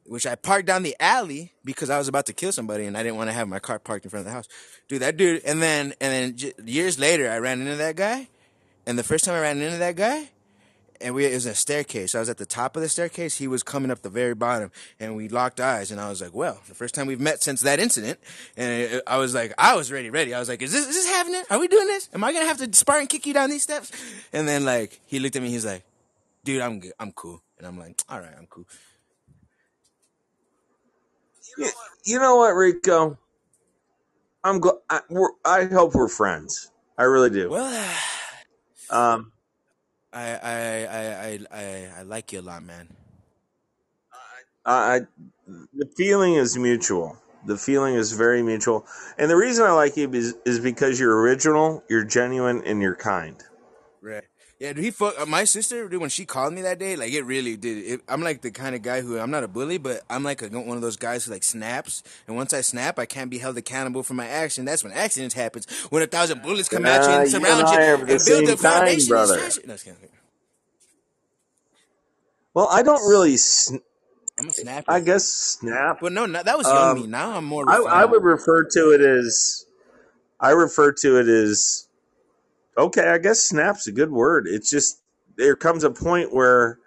which I parked down the alley because I was about to kill somebody and I didn't want to have my car parked in front of the house. Dude, that dude, and then and then years later, I ran into that guy, and the first time I ran into that guy, and we it was a staircase. I was at the top of the staircase. He was coming up the very bottom, and we locked eyes. And I was like, "Well, the first time we've met since that incident." And I was like, I was ready, ready. I was like, "Is this is this happening? Are we doing this? Am I gonna have to Spartan kick you down these steps?" And then like he looked at me. He's like, "Dude, I'm good. I'm cool." And I'm like, "All right, I'm cool." You, know what, Rico? I'm gl- I, we're, I hope we're friends. I really do. Well, Um, I I I I I, like you a lot, man. I, I the feeling is mutual. The feeling is very mutual, and the reason I like you is is because you're original, you're genuine, and you're kind. Right. Yeah, dude, he fuck uh, my sister. Dude, when she called me that day, like it really did. It, I'm like the kind of guy who I'm not a bully, but I'm like a, one of those guys who like snaps. And once I snap, I can't be held accountable for my action. That's when accidents happens. When a thousand bullets come at you Uh, and you and surround you are the and build kind, foundation. brother. and. No. Well, I don't really. Sn- I'm a snapper. I guess snap. But no, no, that was young Um, me. Now I'm more. I, I would refer to it as. I refer to it as. Okay, I guess snap's a good word. It's just there comes a point where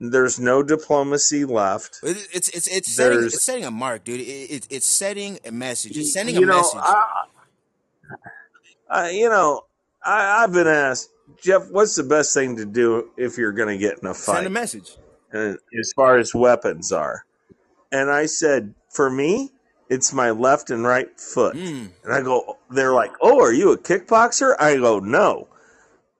there's no diplomacy left. It- It's it's it's setting There's- it's setting a mark, dude. It, it, it's setting a message. It's sending you a know, message. I, I, you know, I, I've been asked, Jeff, what's the best thing to do if you're going to get in a fight? Send a fight, message. and as far as weapons are? And I said, for me, it's my left and right foot. Mm. And I go, they're like, oh, are you a kickboxer? I go, no,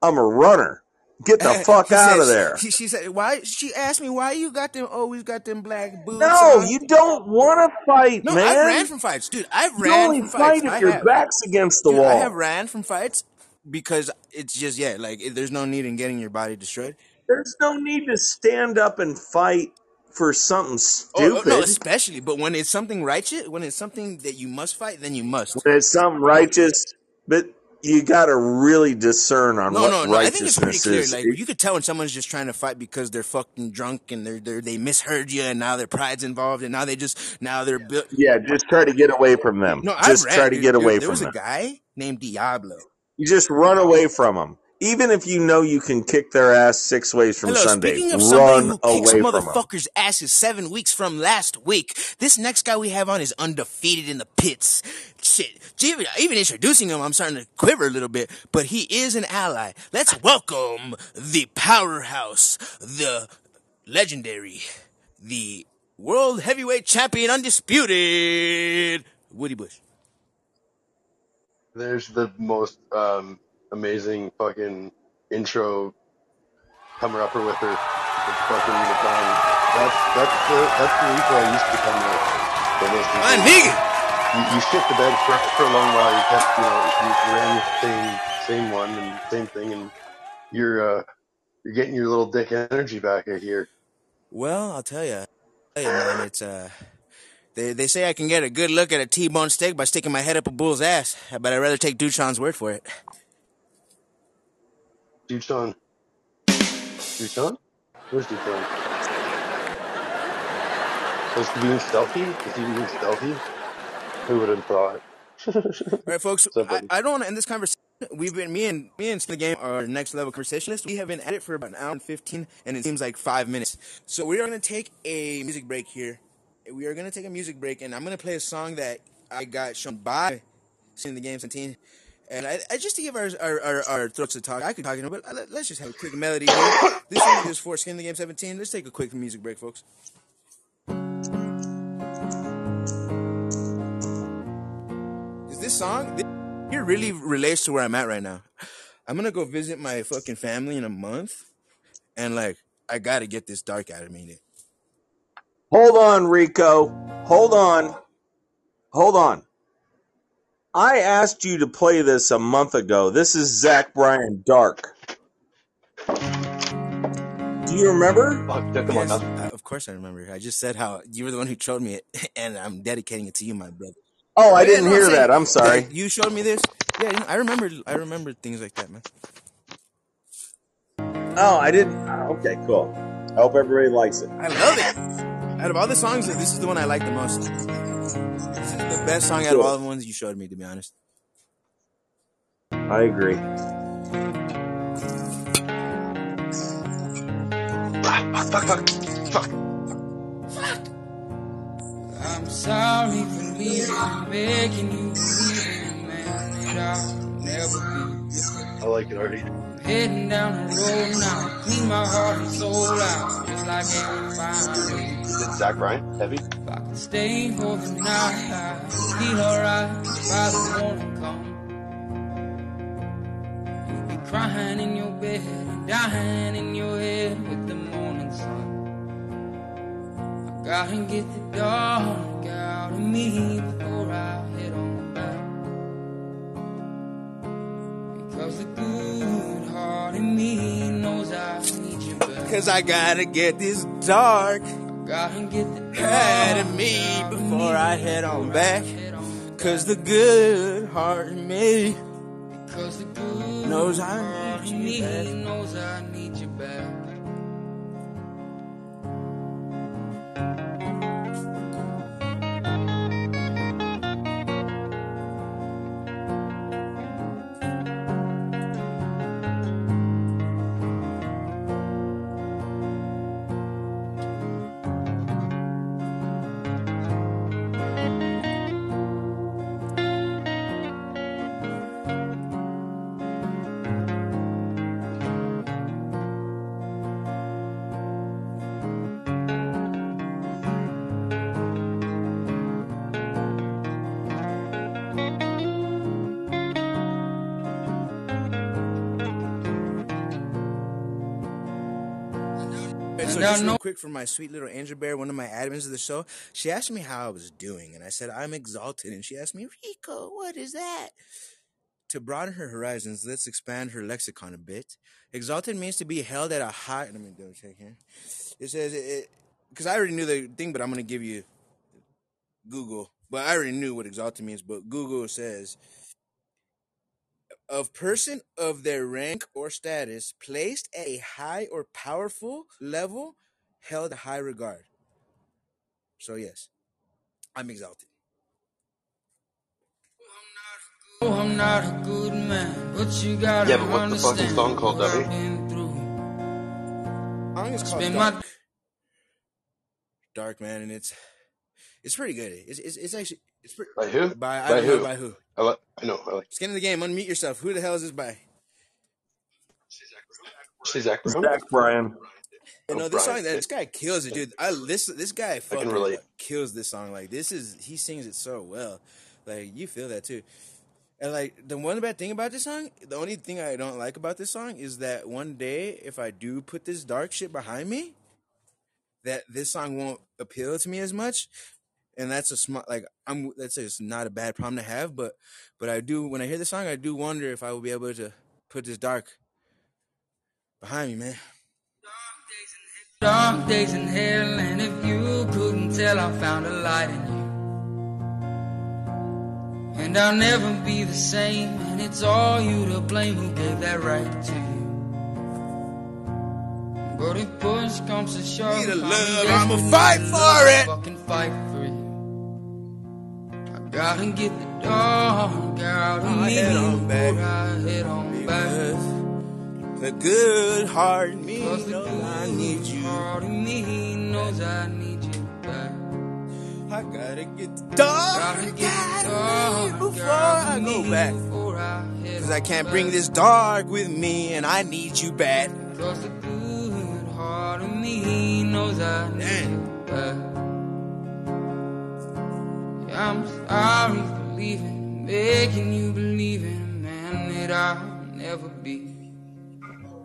I'm a runner. Get the fuck out said- of there. She, she said, "Why?" She asked me, "Why you got them? Always got them black boots?" No, you don't want to fight, No, man. I've ran from fights, dude. I've you ran only from fight fights. if I your have. back's against the Dude, wall. I have ran from fights because it's just yeah, like there's no need in getting your body destroyed. There's no need to stand up and fight for something stupid. oh, no, especially, but when it's something righteous, when it's something that you must fight, then you must. when it's something righteous, but you got to really discern on No, what no, no. I think it's pretty righteousness clear. is. Like you could tell when someone's just trying to fight because they're fucking drunk and they're, they're they misheard you and now their pride's involved and now they just now they're built. yeah, just try to get away from them. No, just I ran, try to dude. get There- away There from was them. a guy named Diablo. You just run away from them. Even if you know you can kick their ass six ways from Hello, Sunday, speaking of somebody run who kicks away from them. motherfuckers' asses seven weeks from last week, this next guy we have on is undefeated in the pits. Shit, even, even introducing him, I'm starting to quiver a little bit, but he is an ally. Let's welcome the powerhouse, the legendary, the world heavyweight champion, undisputed, Woody Bush. There's the most um, amazing fucking intro comer upper with her. It's fucking the time. That's that's the that's the Rico I used to come with. Man, to. You, you shit the bed for, for a long while. You kept you know you, ran the same same one and same thing, and you're uh you're getting your little dick energy back hear. Well, I'll tell you, tell you, man, it's uh, they they say I can get a good look at a T-bone steak by sticking my head up a bull's ass, but I'd rather take Dude Shawn's word for it. Dude Shawn. Duchan? Where's Dude Shawn? Was he being stealthy? Is he being stealthy? Who would have thought? All right, folks, up, I. I don't want to end this conversation. We've been me and me and the game are next level conversationalists. We have been at it for about an hour and fifteen, and it seems like five minutes. So we are going to take a music break here. We are going to take a music break, and I'm going to play a song that I got shown by seeing the game 17. And I, I just to give our our, our, our throats to talk, I could talk, you know, but let, us just have a quick melody here. This is for Skin the Game 17. Let's take a quick music break, folks. Is this song? This, it really relates to where I'm at right now. I'm gonna go visit my fucking family in a month, and like I gotta get this dark out of me. Hold on, Rico. Hold on. Hold on. I asked you to play this a month ago. This is Zach Bryan Dark. Do you remember? Fuck, check him on Yes, nothing. uh, of course I remember. I just said how you were the one who showed me it, and I'm dedicating it to you, my brother. Oh, I Oh, didn't hear that. I'm sorry. that you showed me this. Yeah, you know, I remember. I remember things like that, man. Oh, I didn't. Okay, cool. I hope everybody likes it. I love it. Out of all the songs, this is the one I like the most. This is the best song out of all the ones you showed me, to be honest. I agree. Fuck, fuck, fuck, fuck. I'm sorry for leaving, making you believe in a man that I'll never be. I like it already. Heading down the road now, clean my heart and soul out, just like every fine. Is it Zach Bryan? Heavy? If I could stay for the night, I'd feel alright by the morning come. You'd be crying in your bed and dying in your head with the morning sun. I gotta get the dark out of me Because the good heart in me knows I need you back. Cause I gotta get this dark Gotta get the dark out of me before I head on back. Cause the good heart in me Cause the good knows I need you back. Just real quick for my sweet little angel bear, one of my admins of the show, she asked me how I was doing, and I said I'm exalted, and she asked me, Rico, what is that? To broaden her horizons, let's expand her lexicon a bit. Exalted means to be held at a high. Let me double check here. It says it because I already knew the thing, but I'm gonna give you Google. But I already knew what exalted means. But Google says of person of their rank or status placed at a high or powerful level, held high regard. So yes, I'm exalted. Oh, I'm not a good man, but you gotta Yeah, but what's the fucking song called, Debbie? song is called Spend my Dark. Dark man, and it's it's pretty good. It's it's, it's actually pretty By who? by I By don't know by who. I, li- I know. I like. Skin in the game. Unmute yourself. Who the hell is this by? See Zach Brown. Zach Bryan. You Oh, know this Brian. song. This guy kills it, dude. I this this guy fucking relate. kills this song. Like this is he sings it so well. Like you feel that too. And like the one bad thing about this song, the only thing I don't like about this song is that one day if I do put this dark shit behind me, that this song won't appeal to me as much. And that's a smart like I'm that's just not a bad problem to have, but but I do when I hear the song I do wonder if I will be able to put this dark behind me, man. dark days in hell, and if you couldn't tell, I found a light in you. And I'll never be the same, and it's all you to blame who gave that right to you. But if push comes to shove, Need a I'm love, I'ma fight for it. Fucking fight for you. I gotta get the dark out of me. head on back. before I head on back. The good heart in me knows I need you. part of me knows I need you back. I gotta get the get out of me before I go back. before I head Cause I can't bring this dark with me and I need you bad. Cause the good heart of me knows I need you back. Yeah, I'm sorry for leaving, making you believe in a man that I'll never be.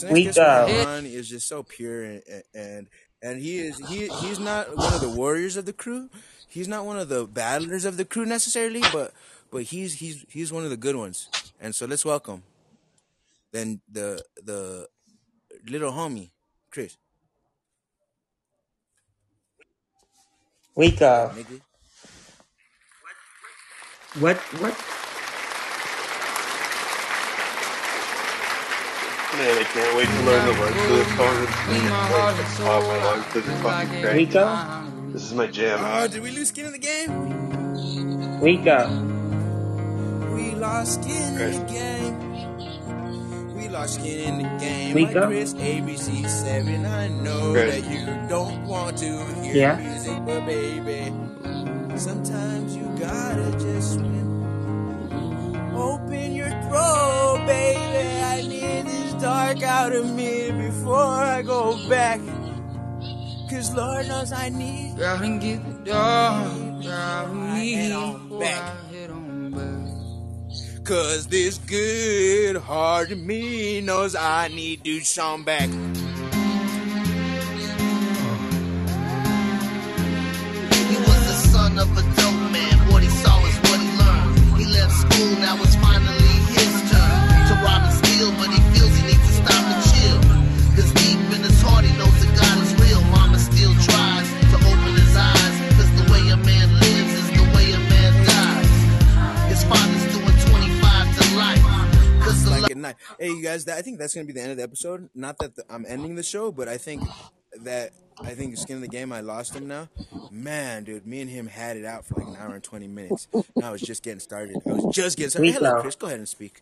We We go. is just so pure and, and and he is he he's not one of the warriors of the crew. He's not one of the battlers of the crew necessarily, but but he's he's he's one of the good ones. And so let's welcome then the the little homie Chris. We go. Nigga. What? What? Man, I can't wait to learn the words to this song. It's Clean my heart oh my out, lungs. This is fucking every great. Rico? This is my jam. Oh, did we lose skin in the game? We go. We lost skin in the game. We lost skin in the game. We like. Chris ABC seven. I know Chris. that you don't want to hear Yeah. music, but baby, sometimes you gotta just swim. Open your throat, baby. I need this dark out of me before I go back. Cause Lord knows I need Gotta get the dark out of me Head on back. I head on back. Cause this good heart of me knows I need to some back. Now it's finally his turn to rob and steal, but he feels he needs to stop and chill. Cause deep in his heart, he knows that God is real. Mama still tries to open his eyes. Cause the way a man lives is the way a man dies. His father's doing 25 to life. Cause the Like at night. Hey, you guys, that, I think that's gonna be the end of the episode. Not that the, I'm ending the show, but I think that I think skin of the game. I lost him now. Man, dude, me and him had it out for like an hour and twenty minutes. And I was just getting started. I was just getting started. Hey, hello, Rico. Chris. Go ahead and speak.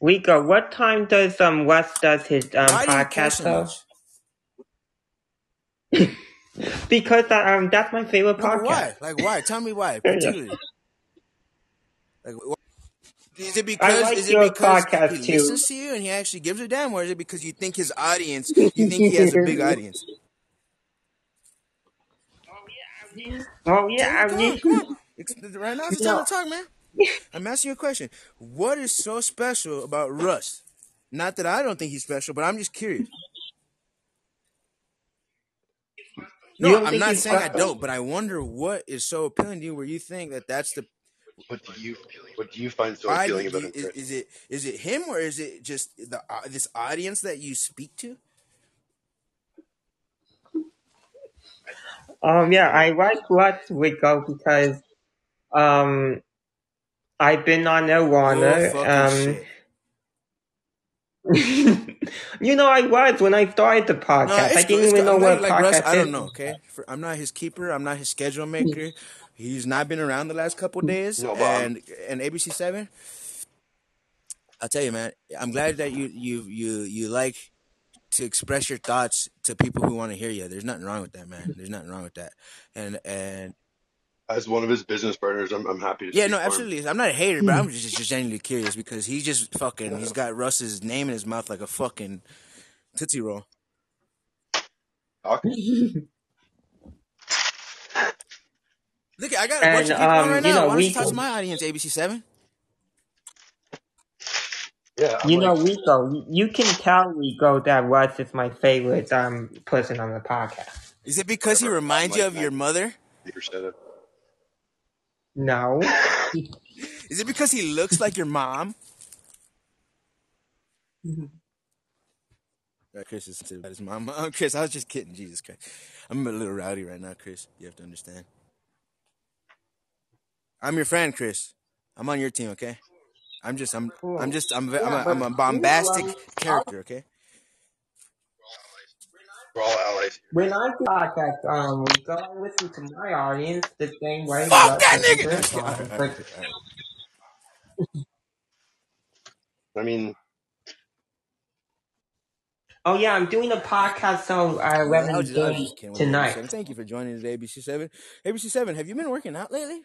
We go. What time does um Wes does his um Why do you care podcast though? much? Because that, um that's my favorite No, but why? Like why? Tell me why, particularly. Like, wh- is it because like is it because he too. listens to you and he actually gives a damn, or is it because you think his audience, you think he has a big audience? Oh yeah, I mean, come on, come on. right now, it's no. time to talk, man. I'm asking you a question. What is so special about Russ? Not that I don't think he's special, but I'm just curious. No, I'm not saying. I don't, but I wonder what is so appealing to you where you think that that's the what do you what do you find so appealing do about you- him? is, Chris? is it is it him or is it just the uh, this audience that you speak to? Um, yeah, I like Let's Rico because um, I've been on their Oh Um, you know, I was when I started the podcast. it's I didn't It's even know I'm what a glad, like Russ. podcast I don't know. Okay, For, I'm not his keeper. I'm not his schedule maker. He's not been around the last couple days, No, and and ABC Seven. I'll tell you, man. I'm glad that you you you you like to express your thoughts to people who want to hear you. There's nothing wrong with that, man. Mm-hmm. There's nothing wrong with that. And and As one of his business partners, I'm, I'm happy to yeah, no, for him. absolutely. I'm not a hater, but I'm mm. just, just genuinely curious because he's just fucking. He's got Russ's name in his mouth like a fucking tootsie roll. Talk. Look, I got a bunch And of people on um, right you now. know, Why don't you we, talk to my audience, ABC Seven? Yeah, I'm you know, like Rico, you can tell Rico that Russ is my favorite um person on the podcast. Is it because he reminds you of your mother? ninety percent of. No, Is it because he looks like your mom? Uh, Chris is about his mom. Oh, Chris, I was just kidding. Jesus Christ, I'm a little rowdy right now, Chris. You have to understand. I'm your friend, Chris. I'm on your team, okay? I'm just, I'm, I'm just, I'm, I'm, yeah, a, I'm but a you bombastic um, character, okay? We're all allies when I do podcast, um, Rico, I listen to my audience the same way Fuck that nigga. to No, his just kidding. All audience. right, all right, But all right. I mean, oh yeah, I'm doing a podcast so uh, No, I Reverend was just, I was Jane just kidding with ABC tonight. Thank you for joining us, ABC Seven. ABC Seven, have you been working out lately?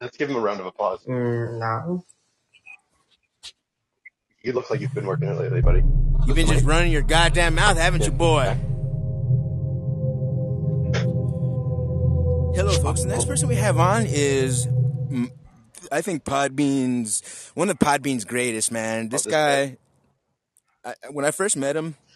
Let's give him a round of applause. Mm, no. You look like you've been working it lately, buddy. You've been just running your goddamn mouth, haven't you, boy? Hello, folks. The next person we have on is, I think Podbean's one of Podbean's greatest man. This this guy. guy, I, when I first met him, So,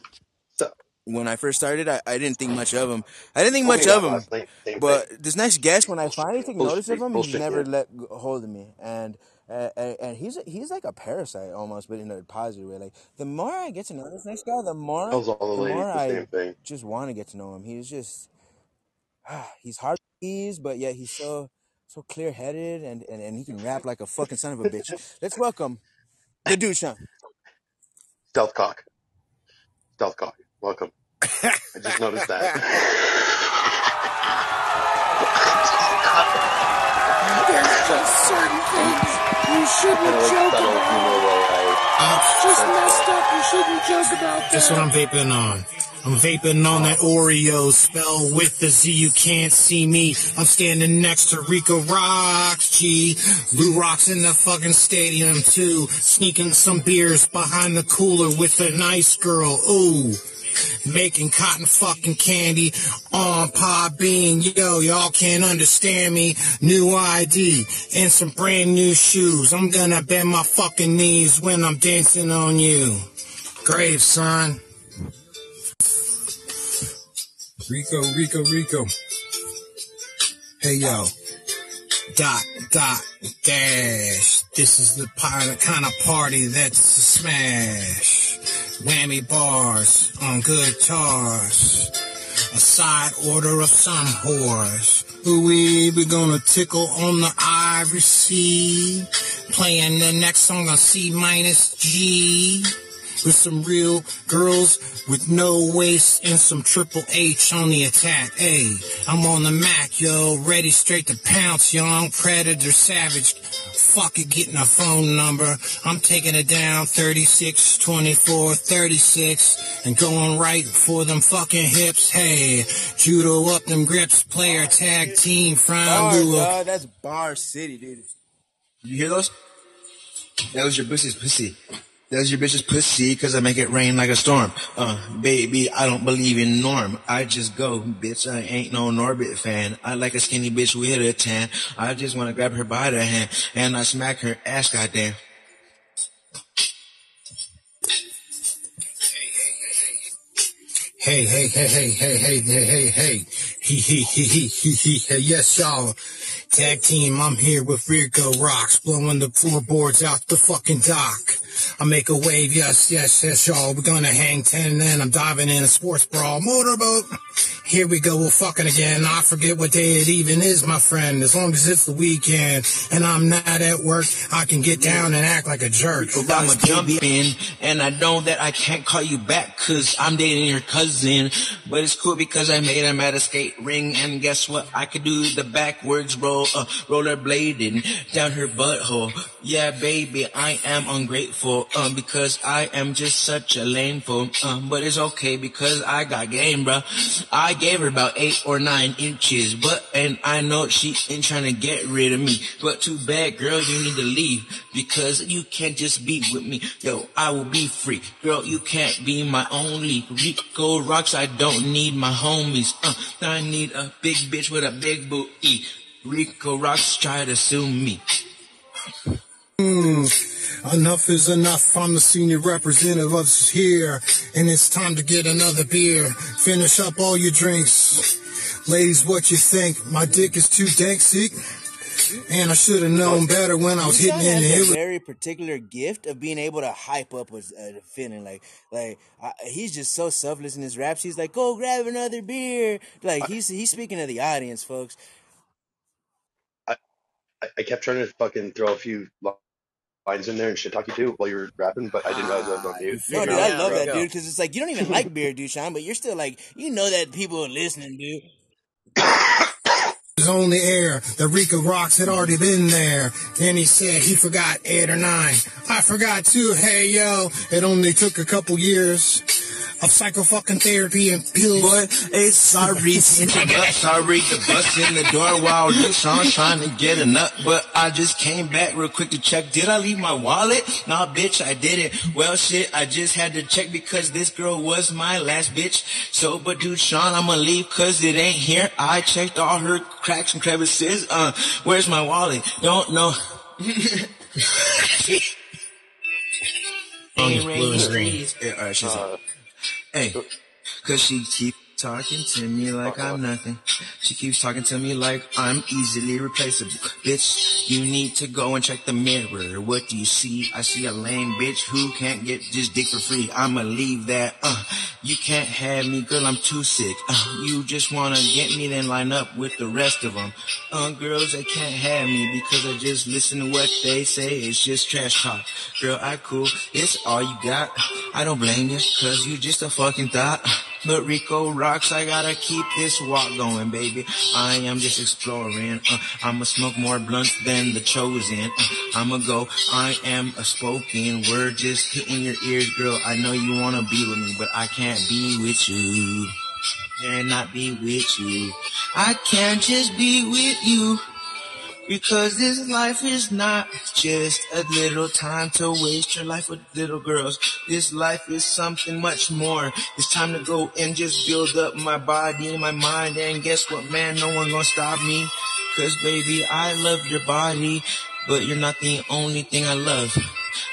when I first started, I, I didn't think much of him. I didn't think me much of him. last night. Same thing. But this next guest, when I finally took notice of him, he never let go- hold of me, and uh, and he's he's like a parasite almost, but in a positive way. Like the more I get to know this next guy, the more the the more the I thing. just want to get to know him. He's just he's hard to ease, but yet he's so so clear headed, and, and and he can rap like a fucking son of a bitch. Let's welcome the Dude Shawn. Stealth cock. Stealth cock. Welcome. I just noticed that. There's just certain things you shouldn't kind like joke subtle about. humor way I. It's just messed up. You shouldn't joke about that. That's what I'm vaping on. I'm vaping on that Oreo spell with the Z. You can't see me. I'm standing next to Rico Roxx, G. Blue Rocks in the fucking stadium too. Sneaking some beers behind the cooler with a nice girl. Ooh. Making cotton fucking candy on Podbean. Yo, y'all can't understand me. New ID and some brand new shoes. I'm gonna bend my fucking knees when I'm dancing on you. Grave, son. Rico, Rico, Rico. Hey, yo. Dot, dot, dash. This is the kind of party that's a smash. Whammy bars on guitars. A side order of some whores. Who we be gonna tickle on the ivory sea. Playing the next song on C minus G with some real girls with no waist and some triple H on the attack. Hey, I'm on the Mac, yo, ready straight to pounce, young predator savage. Fuck it, getting a phone number. I'm taking it down 36, 24, 36 and going right for them fucking hips. Hey, judo up them grips, player tag team, Bar, Lua. That's Bar City, dude. You hear those? That was your pussy's pussy. Was your bitch's pussy, cause I make it rain like a storm. Uh, baby, I don't believe in norm. I just go, bitch, I ain't no Norbit fan. I like a skinny bitch with a tan. I just wanna grab her by the hand, and I smack her ass, goddamn. Hey, hey, hey, hey, hey, hey, hey, hey, hey. He, he, he, he, he, he, hey, yes, y'all. Tag team, I'm here with Rico Roxx, blowing the floorboards out the fucking dock. I make a wave, yes, yes, yes, y'all. We're gonna hang 10 and I'm diving in a sports brawl motorboat. Here we go, we're fucking again. I forget what day it even is, my friend. As long as it's the weekend and I'm not at work, I can get down and act like a jerk. I'ma jump in, and I know that I can't call you back cause I'm dating your cousin. But it's cool because I made him at a skate ring, and guess what? I could do the backwards roll, uh, rollerblading down her butthole. Yeah, baby, I am ungrateful, um, because I am just such a lame fool. Um, but it's okay because I got game, bruh. I gave her about eight or nine inches, but, and I know she ain't trying to get rid of me. But too bad, girl, you need to leave because you can't just be with me. Yo, I will be free. Girl, you can't be my only. Rico Roxx, I don't need my homies. Uh, I need a big bitch with a big booty. Rico Roxx try to sue me. Mm, enough is enough. I'm the senior representative of here, and it's time to get another beer. Finish up all your drinks. Ladies, what you think? My dick is too dank, sick? And I should have known better when I was Sean hitting in has the a hill. very particular gift of being able to hype up a, a feeling. Like, like I, he's just so selfless in his raps. He's like, "Go grab another beer." Like he's he's speaking to the audience, folks. I, I kept trying to fucking throw a few li- lines in there and shit talk you too while you were rapping, but I didn't realize I was on ah, mute. No, dude, I out, love that, dude, because it's like you don't even like beer, Dude Shawn, but you're still like, you know that people are listening, dude. was on the air. The Rica Rocks had already been there. Then he said he forgot eight or nine. I forgot too. Hey yo, it only took a couple years of psycho fucking therapy and pills. Boy, it's sorry to interrupt, sorry to bust in the door while Deshaun's trying to get a nut, but I just came back real quick to check. Did I leave my wallet? Nah, bitch, I didn't. Well, shit, I just had to check because this girl was my last bitch. So, but Dude Shawn, I'ma leave cause it ain't here. I checked all her cracks and crevices. Uh, where's my wallet? Don't know. On the blue and green. Yeah, all right, she's Uh, 哎，可是提 talking to me like I'm nothing. She keeps talking to me like I'm easily replaceable. Bitch, you need to go and check the mirror. What do you see? I see a lame bitch who can't get this dick for free. I'ma leave that. Uh, you can't have me, girl. I'm too sick. Uh, you just wanna get me, then line up with the rest of them. Uh, girls, they can't have me because I just listen to what they say. It's just trash talk. Girl, I cool. It's all you got. I don't blame you, cause you just a fucking thought. But Rico Roxx, I gotta keep this walk going, baby. I am just exploring. Uh, I'ma smoke more blunts than the chosen. Uh, I'ma go. I am a spoken word, just hitting your ears, girl. I know you wanna be with me, but I can't be with you. Cannot be with you. I can't just be with you. Because this life is not just a little time to waste your life with little girls. This life is something much more. It's time to go and just build up my body, and my mind, and guess what, man? No one gonna stop me. Cause baby, I love your body, but you're not the only thing I love.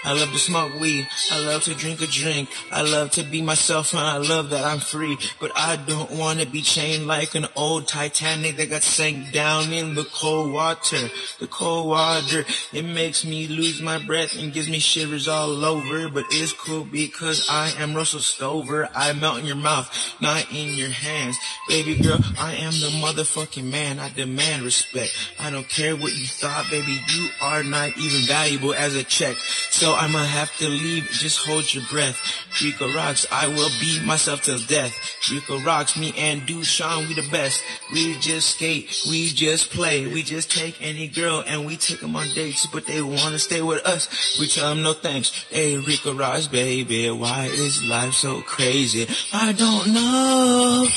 I love to smoke weed. I love to drink a drink. I love to be myself and I love that I'm free. But I don't want to be chained like an old Titanic that got sank down in the cold water. The cold water, it makes me lose my breath and gives me shivers all over. But it's cool because I am Russell Stover. I melt in your mouth, not in your hands. Baby girl, I am the motherfucking man. I demand respect. I don't care what you thought, baby. You are not even valuable as a check. So I'ma have to leave. Just hold your breath. Rico Roxx. I will be myself till death. Rico Roxx. Me and Dushan, we the best. We just skate. We just play. We just take any girl and we take them on dates, but they wanna stay with us. We tell them no thanks. Hey, Rico Roxx, baby. Why is life so crazy? I don't know.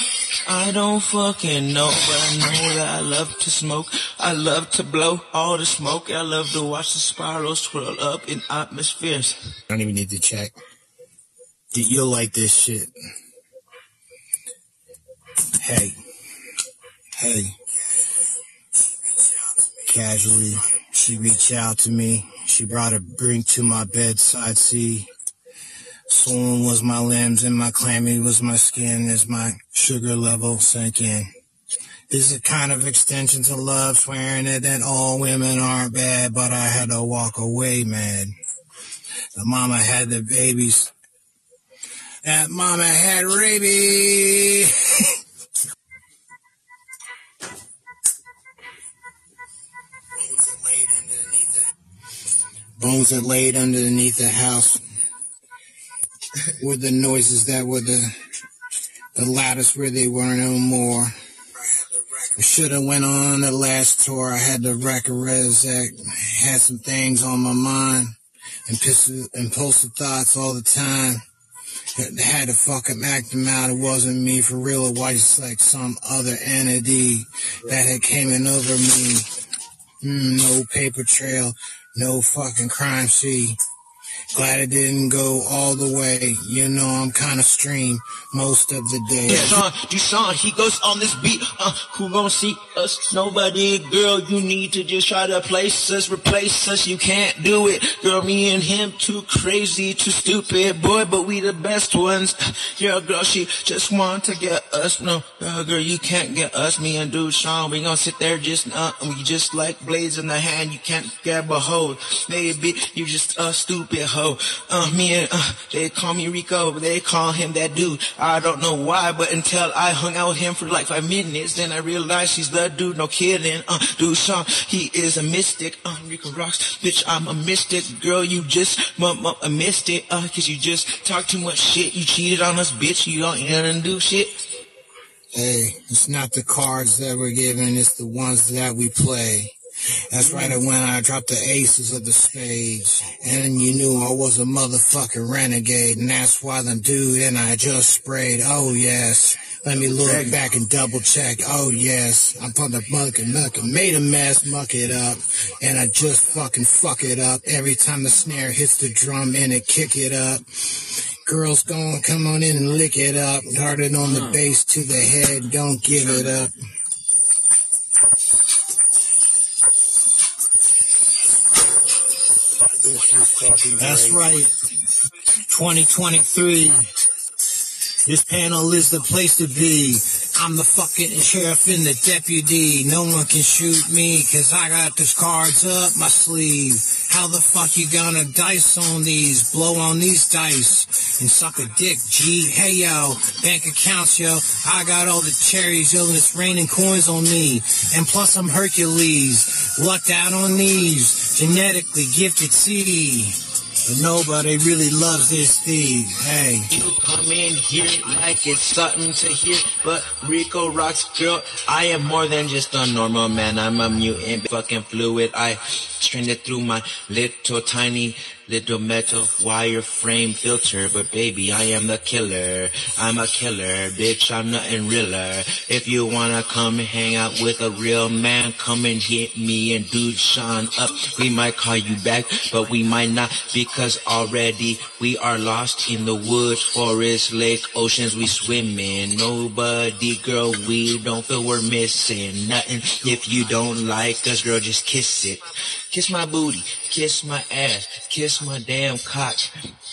I don't fucking know, but I know that I love to smoke. I love to blow all the smoke. I love to watch the spirals swirl up in atmospheres. I don't even need to check. You- You'll like this shit. Hey. Hey. Casually, she reached out to me. She brought a drink to my bedside. See, Swollen was my limbs and my clammy was my skin as my sugar level sank in. This is a kind of extension to love, swearing it that all women aren't bad, but I had to walk away mad. The mama had the babies. That mama had rabies. Bones that laid underneath the house were the noises that were the the loudest where they were no more. Should have went on the last tour. I had the record Rezac, had some things on my mind, impulsive, impulsive thoughts all the time. I had to fucking act them out. It wasn't me for real. It was just like some other entity that had came in over me. Mm, no paper trail, no fucking crime scene. Glad it didn't go all the way. You know I'm kind of stream most of the day. Deshaun, Deshaun, he goes on this beat. Uh, who gonna see us? Nobody, girl. You need to just try to place us, replace us. You can't do it, girl. Me and him too crazy, too stupid, boy. But we the best ones. Yeah, girl, she just want to get us. No, uh, girl, you can't get us. Me and Deshaun, we gonna sit there just uh, we just like blades in the hand. You can't grab a hold. Maybe you just a stupid hoe. Uh, me and uh, they call me Rico, but they call him that dude. I don't know why, but until I hung out with him for like five minutes, then I realized he's the dude. No kidding. Uh, Dude Shawn, he is a mystic. Uh, Rico Roxx, bitch. I'm a mystic, girl. You just mum up a it. Uh, cause you just talk too much shit. You cheated on us, bitch. You don't even do shit. Hey, it's not the cards that we're given, it's the ones that we play. That's right, and when I dropped the aces of the spades. And you knew I was a motherfucking renegade. And that's why them dude and I just sprayed. Oh yes. Let me look back and double check. Oh yes. I'm from the muck and muck and made a mess, muck it up. And I just fucking fuck it up. Every time the snare hits the drum and it kick it up. Girls gonna come on in and lick it up. Darted on the bass to the head. Don't give it up. That's right. 2023. This panel is the place to be. I'm the fucking sheriff and the deputy. No one can shoot me cause I got these cards up my sleeve. How the fuck you gonna dice on these? Blow on these dice and suck a dick, G. Hey yo, bank accounts, yo. I got all the cherries, yo, and it's raining coins on me. And plus I'm Hercules. Lucked out on these. Genetically gifted seed. But nobody really loves this thing. Hey. You come in here like it's something to hear, but Rico Roxx, girl. I am more than just a normal man. I'm a mutant, fucking fluid. I strained it through my little tiny little metal wire frame filter, but baby, I am the killer. I'm a killer, bitch. I'm nothing realer. If you wanna come and hang out with a real man, come and hit me and Dude Shawn up. We might call you back, but we might not because already we are lost in the woods, forest, lake, oceans we swim in. Nobody, girl, we don't feel we're missing nothing. If you don't like us, girl, just kiss it. Kiss my booty, kiss my ass, kiss my damn cock.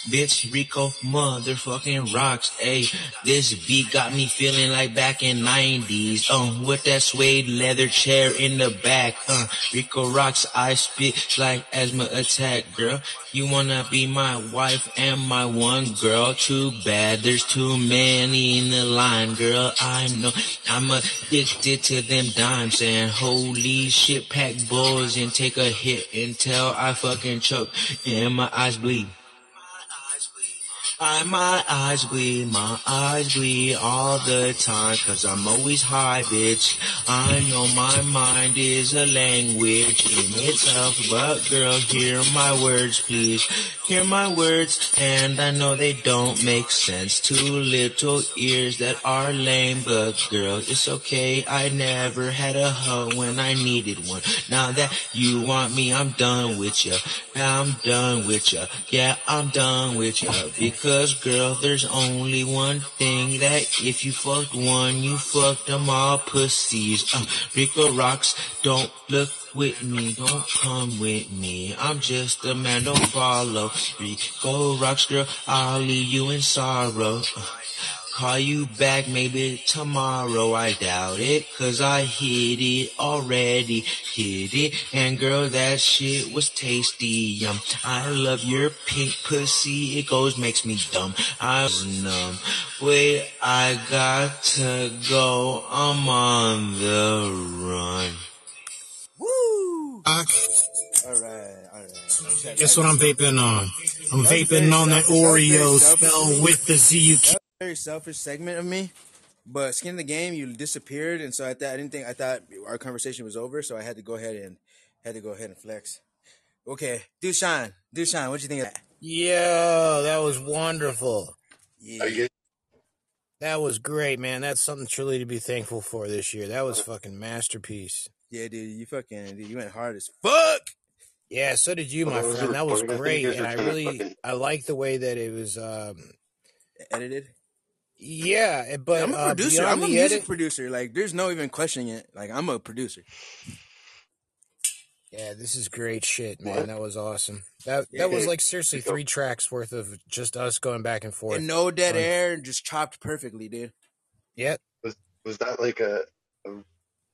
Bitch, Rico motherfucking rocks. Ayy, this beat got me feeling like back in 90s. Um, with that suede leather chair in the back. Uh, Rico Roxx, I spit like asthma attack, girl. You wanna be my wife and my one girl? Too bad, there's too many in the line, girl. I know I'm addicted to them dimes and holy shit, pack balls and take a hit until I fucking choke and my eyes bleed. I, my eyes bleed, my eyes bleed all the time, cause I'm always high, bitch. I know my mind is a language in itself, but girl, hear my words, please. Hear my words, and I know they don't make sense. Two little ears that are lame, but girl, it's okay. I never had a hoe when I needed one. Now that you want me, I'm done with ya. I'm done with ya. Yeah, I'm done with ya. Because girl, there's only one thing that if you fucked one, you fucked them all pussies. Uh, Rico Roxx, don't look with me, don't come with me. I'm just a man, don't follow. Rico Roxx, girl, I'll leave you in sorrow. Call you back maybe tomorrow, I doubt it, cause I hit it already, hit it, and girl, that shit was tasty, yum. I love your pink pussy, it goes, makes me dumb, I was numb. Wait, I got to go, I'm on the run. Woo! Doc, All right, all right. guess what I'm vaping on? I'm That vaping on that selfish. That was very Oreo selfish. spelled with the Z-U-K. That was a very selfish segment of me. But skin in the game, you disappeared, and so I thought I didn't think I thought our conversation was over, so I had to go ahead and had to go ahead and flex. Okay, Dushan, Dushan, what you think of that? Yo, that was wonderful. Yeah, That was great, man. That's something truly to be thankful for this year. That was fucking masterpiece. yeah, dude, you fucking, dude, you went hard as fuck. Yeah, so did you, my friend. That was great, and I really, I like the way that it was. um Edited. Yeah, eh, but I'm a uh, producer. beyond I'm a music edit, producer. Like, there's no even questioning it. Like, I'm a producer. yeah, this is great shit, man. What? That was awesome. That Yeah. that was like seriously three tracks worth of just us going back and forth. And no dead on- air, just chopped perfectly, dude. Yeah, was was that like a, a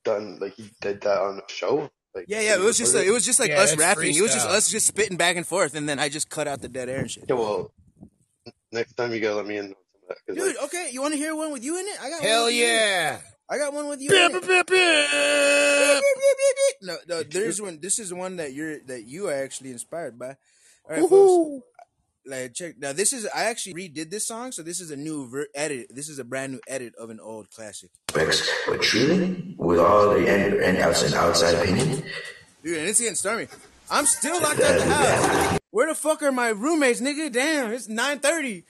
done like he did that on a show? Like Yeah, yeah. It was just recorded? it was just like Yeah, us that's rapping. It was just us just spitting back and forth, and then I just cut out the dead air and shit. Yeah, well, next time you gotta let me in on some of that. 'cause, Dude, like, okay, you want to hear one with you in it? I got one hell with you yeah. I got one with you. Beep, in it. beep, beep, beep. No, no, there's one. This is one that you're that you are actually inspired by. All right, folks. Like check now. This is I actually redid this song, so this is a new ver- edit. This is a brand new edit of an old classic. But truly, with all the and, and outside outside opinion, Dude, and it's getting stormy. I'm still locked out the house. Where the fuck are my roommates, nigga? Damn, it's nine thirty.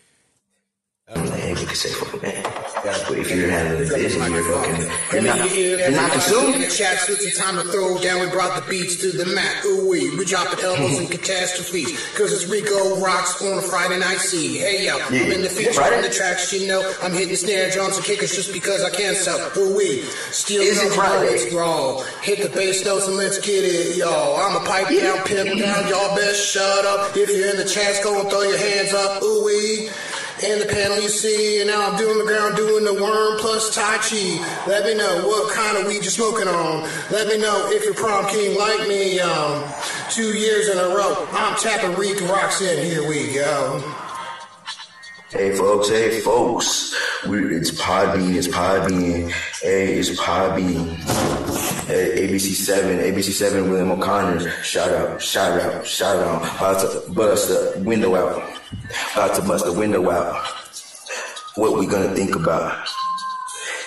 Hey, you can say man. But if you're having a and you're fucking, you're not, you're not consumed. Chat, switching time to throw down. We brought the beats to the mat. Ooh wee, we dropping elbows and catastrophes. Cause it's Rico Roxx on a Friday night scene. Hey yo, I'm in the feature Friday? on the tracks, you know. I'm hitting snare drums and kickers just because I can't so. Ooh wee, steal Is it drums, Friday? Hit the bass notes and let's get it, y'all. I'm a pipe down, pimp down. Y'all best shut up. If you're in the chats, go and throw your hands up. Ooh wee. And the panel you see, and now I'm doing the ground, doing the worm plus Tai Chi. Let me know what kind of weed you're smoking on. Let me know if you're prom king like me. Um, two years in a row, I'm tapping Reek Rocks in. Here we go. Hey folks, hey folks, we, it's Podbean, it's Podbean, hey, it's Podbean. Hey, ABC7, ABC7, William O'Connor, shout out, shout out, shout out, bust the window out, about to bust the window out. What we gonna think about?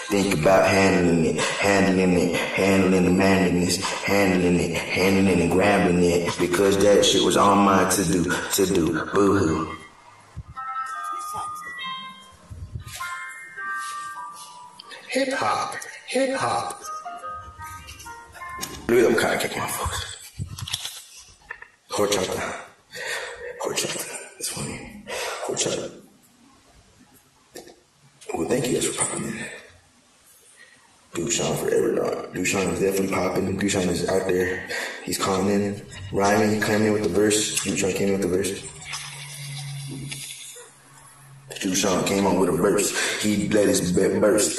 Think about handling it, handling it, handling the manliness, handling it, handling it and grabbing it, because that shit was on mine to do, to do, boo-hoo. Hip hop, hip hop. Look at them kind of kicking my folks. Horchata. Horchata. That's funny. Horchata. Well, thank you guys for popping in. Dushan forever, dog. Dushan is definitely popping. Dushan is out there. He's calling in, rhyming, coming in with the verse. Dushan came in with the verse. Dushan came on with a verse. He let his bet burst.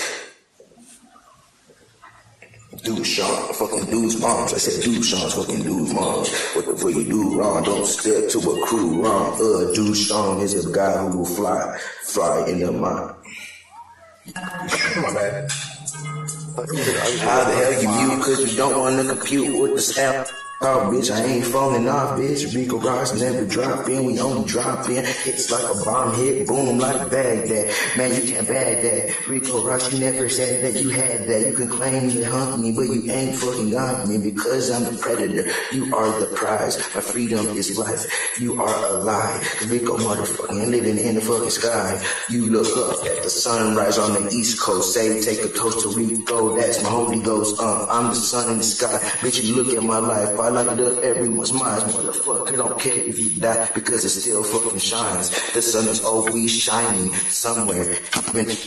Dude Shawn, fucking dude's moms. I said, Dude Shawn's fucking dude's moms. What the fuck you do wrong? Don't step to a crew wrong. Uh, Dude Shawn is a guy who will fly, fly in the mind. My bad. How the hell you mute? Cause you don't want to compute with the sound. Oh, bitch, I ain't falling off, bitch. Rico Ross never drop in. We only drop in. It's like a bomb hit, boom, like Baghdad. Man, you can't bag that. Rico Ross, you never said that you had that. You can claim you hunt me, but you ain't fucking got me because I'm the predator. You are the prize. My freedom is life. You are alive. Rico motherfucking living in the fucking sky. You look up at the sunrise on the east coast. Say, take a toast to Rico. That's my Holy Ghost. Uh, I'm the sun in the sky. Bitch, you look at my life. I I light it up everyone's minds, motherfucker. Don't care if you die because it still fucking shines. The sun is always shining somewhere.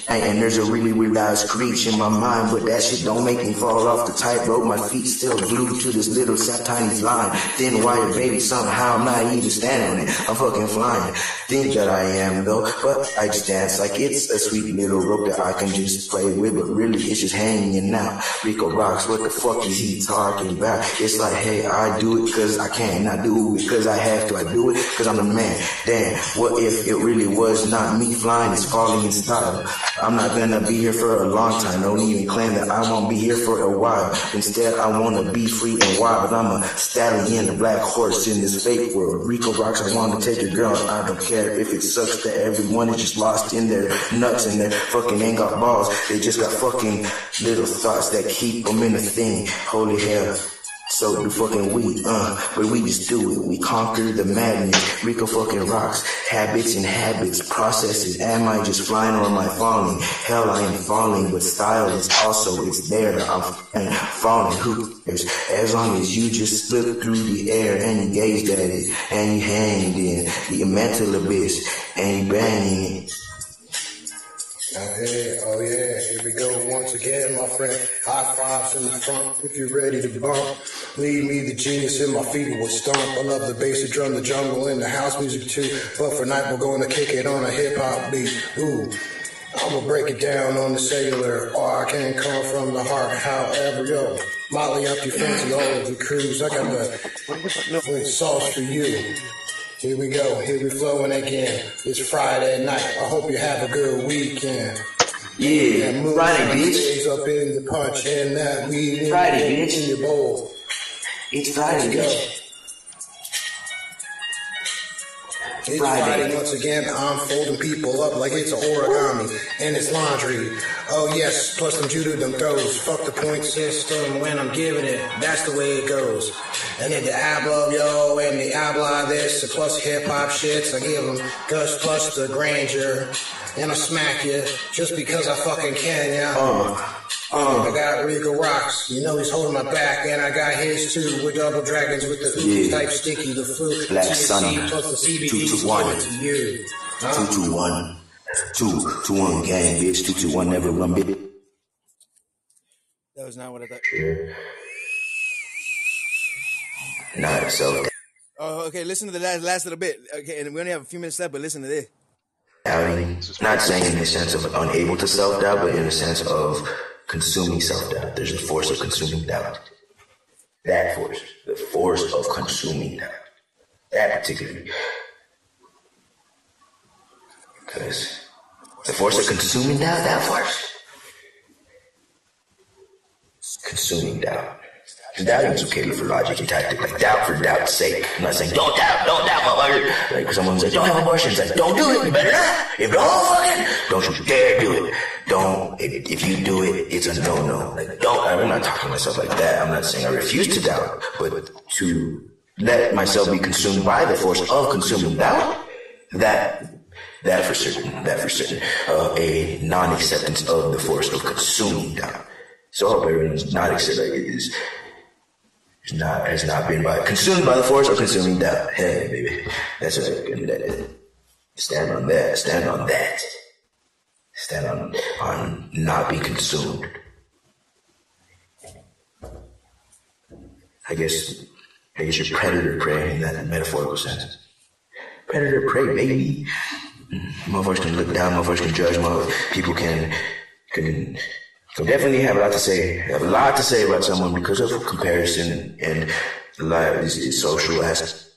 And there's a really weird loud screech in my mind, but that shit don't make me fall off the tightrope. My feet still glued to this little tiny line. Thin wire, baby, somehow I'm not even standing on it. I'm fucking flying. Think that I am though, but I just dance like it's a sweet little rope that I can just play with, but really it's just hanging out. Rico Roxx, what the fuck is he talking about? It's like, hey, I do it cause I can, I do it cause I have to, I do it cause I'm the man. Damn, what if it really was not me flying, it's falling in style. I'm not gonna be here for a long time, don't even claim that I won't be here for a while. Instead, I wanna be free and wild, I'm a stallion, a black horse in this fake world. Rico Roxx, I wanna take your girl, I don't care if it sucks that everyone is just lost in their nuts and their fucking ain't got balls. They just got fucking little thoughts that keep them in a thing. Holy hell. So do fucking we, uh, but we just do it. We conquer the madness. Rico fucking rocks. Habits and habits, processes. Am I just flying or am I falling? Hell, I am falling, but style is also, it's there. I'm falling. Who cares? As long as you just slip through the air and you gazed at it and you hanged in the mental abyss and you banging it. Hey, oh yeah, here we go once again, my friend. High fives in the front if you're ready to bump. Leave me the genius in my feet will stomp. I love the bass, the drum, the jungle, and the house music too. But for night, we're going to kick it on a hip hop beat. Ooh. I'm gonna break it down on the cellular, or I can come from the heart. However, yo, molly up your fancy all of the crews. I got the sauce for you. Here we go, here we flowing again. It's Friday night. I hope you have a good weekend. Yeah, move Friday, bitch. up in the punch and that weed Friday, in, bitch. in your bowl. It's Friday, bitch. It's Friday. Friday once again. I'm folding people up like it's an origami and it's laundry. Oh yes, plus them judo them throws. Fuck the point system when I'm giving it. That's the way it goes. And then the habla yo and the habla this and plus hip hop shits. I give them gush plus the grandeur and I smack you just because I fucking can, yeah. Uh, I uh, got Rico Roxx, you know he's holding my back, and I got his too with double dragons with the oozy Yeah. type sticky, the fruit, Black THC Sun. plus the CBD Two to is one. going to you. Huh? two, two, one. Two, two, one, gang, bitch. Two, two, one, never run, bitch. That was not what I thought. Not so Oh, okay. Listen to the last last little bit. Okay, and we only have a few minutes left, but listen to this. doubting. Not saying in the sense of unable to self doubt, but in the sense of consuming self doubt. There's a force of consuming doubt. That force, the force of consuming doubt. That particularly. Because the force of consuming doubt, that force. Consuming doubt. Doubting is okay for logic and tactic, like doubt for doubt's sake. I'm not saying don't doubt, don't doubt, motherfucker. Like someone's like, don't have abortions. Like, don't do it, you better not. If don't fucking, don't you dare do it. Don't, if, you do it, it's a no-no. Like, don't, I'm not talking to myself like that. I'm not saying I refuse to doubt, but to let myself be consumed by the force of consuming doubt, that that for certain, that for certain, uh, a non-acceptance of the force of consuming doubt. So I hope everyone's not accepting is is not has not been by consumed by the force of consuming doubt. Hey, baby, that's right. Stand on that. Stand on that. Stand on on not be consumed. I guess I guess you're predator prey in that metaphorical sense. Predator prey, baby. Mm-hmm. Motherfuckers can look down, motherfuckers can judge, motherfuckers. People can can can definitely have a lot to say. Have a lot to say about someone because of comparison and a lot of these social aspects.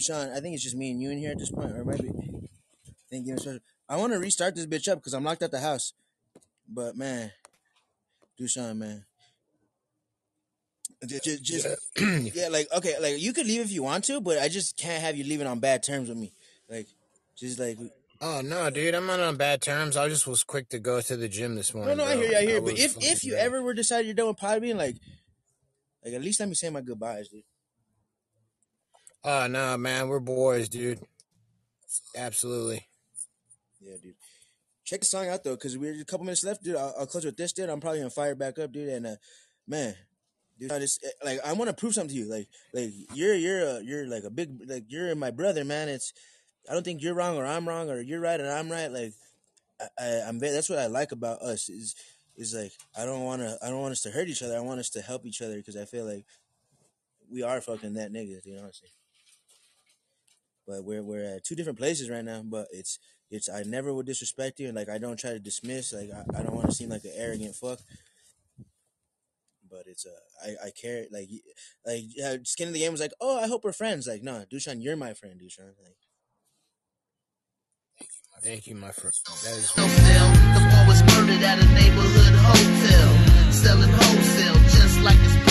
Dude, Sean, I think it's just me and you in here at this point, or maybe. Thank you. special. I want to restart this bitch up because I'm locked at the house. But man, Dushan, man, just, just, yeah, like okay, like you could leave if you want to, but I just can't have you leaving on bad terms with me. Like, just like Oh no, dude, I'm not on bad terms. I just was quick to go to the gym this morning. no, no I bro. hear you, I hear you. But if if you ever were decided you're done with Podbean, like, like at least let me say my goodbyes, dude. Oh no, man, we're boys, dude. Absolutely. Yeah, dude. Check the song out though, cause we're a couple minutes left, dude. I'll, I'll close with this, dude. I'm probably gonna fire back up, dude. And uh, man, dude, I just eh, like I want to prove something to you. Like, like you're you're a, you're like a big like you're my brother, man. It's I don't think you're wrong or I'm wrong or you're right and I'm right. Like, I, I'm that's what I like about us is is like I don't want to I don't want us to hurt each other. I want us to help each other because I feel like we are fucking that niggas. You know saying? But we're we're at two different places right now. But it's it's I never would disrespect you and like I don't try to dismiss. Like I, I don't want to seem like an arrogant fuck. But it's uh I I care like like yeah, skin in the game was like oh I hope we're friends. Like no, Dushan, you're my friend, Dushan. Like Thank you, my friend. That is No sale. The boy was murdered at a neighborhood hotel. Selling wholesale, just like his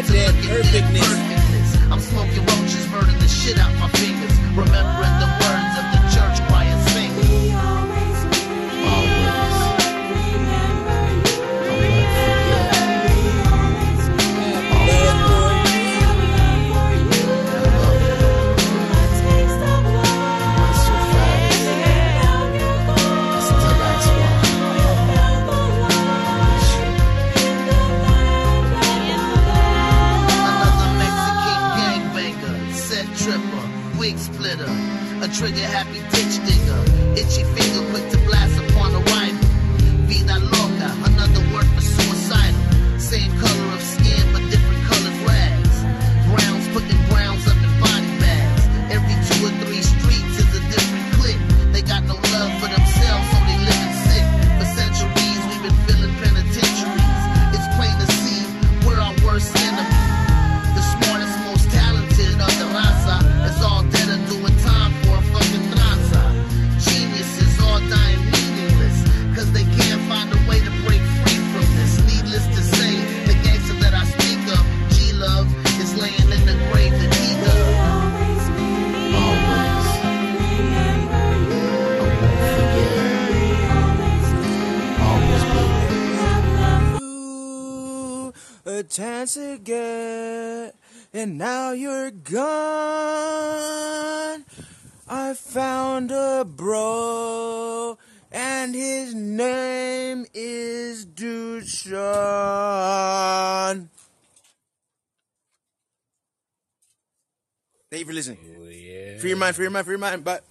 that perfectness. perfectness. I'm smoking roaches, burning the shit out my fingers. Remembering trigger happy chance again, and now you're gone. I found a bro, and his name is Dushan. Thank you for listening. Oh, yeah. Free your mind, free your mind, free your mind. But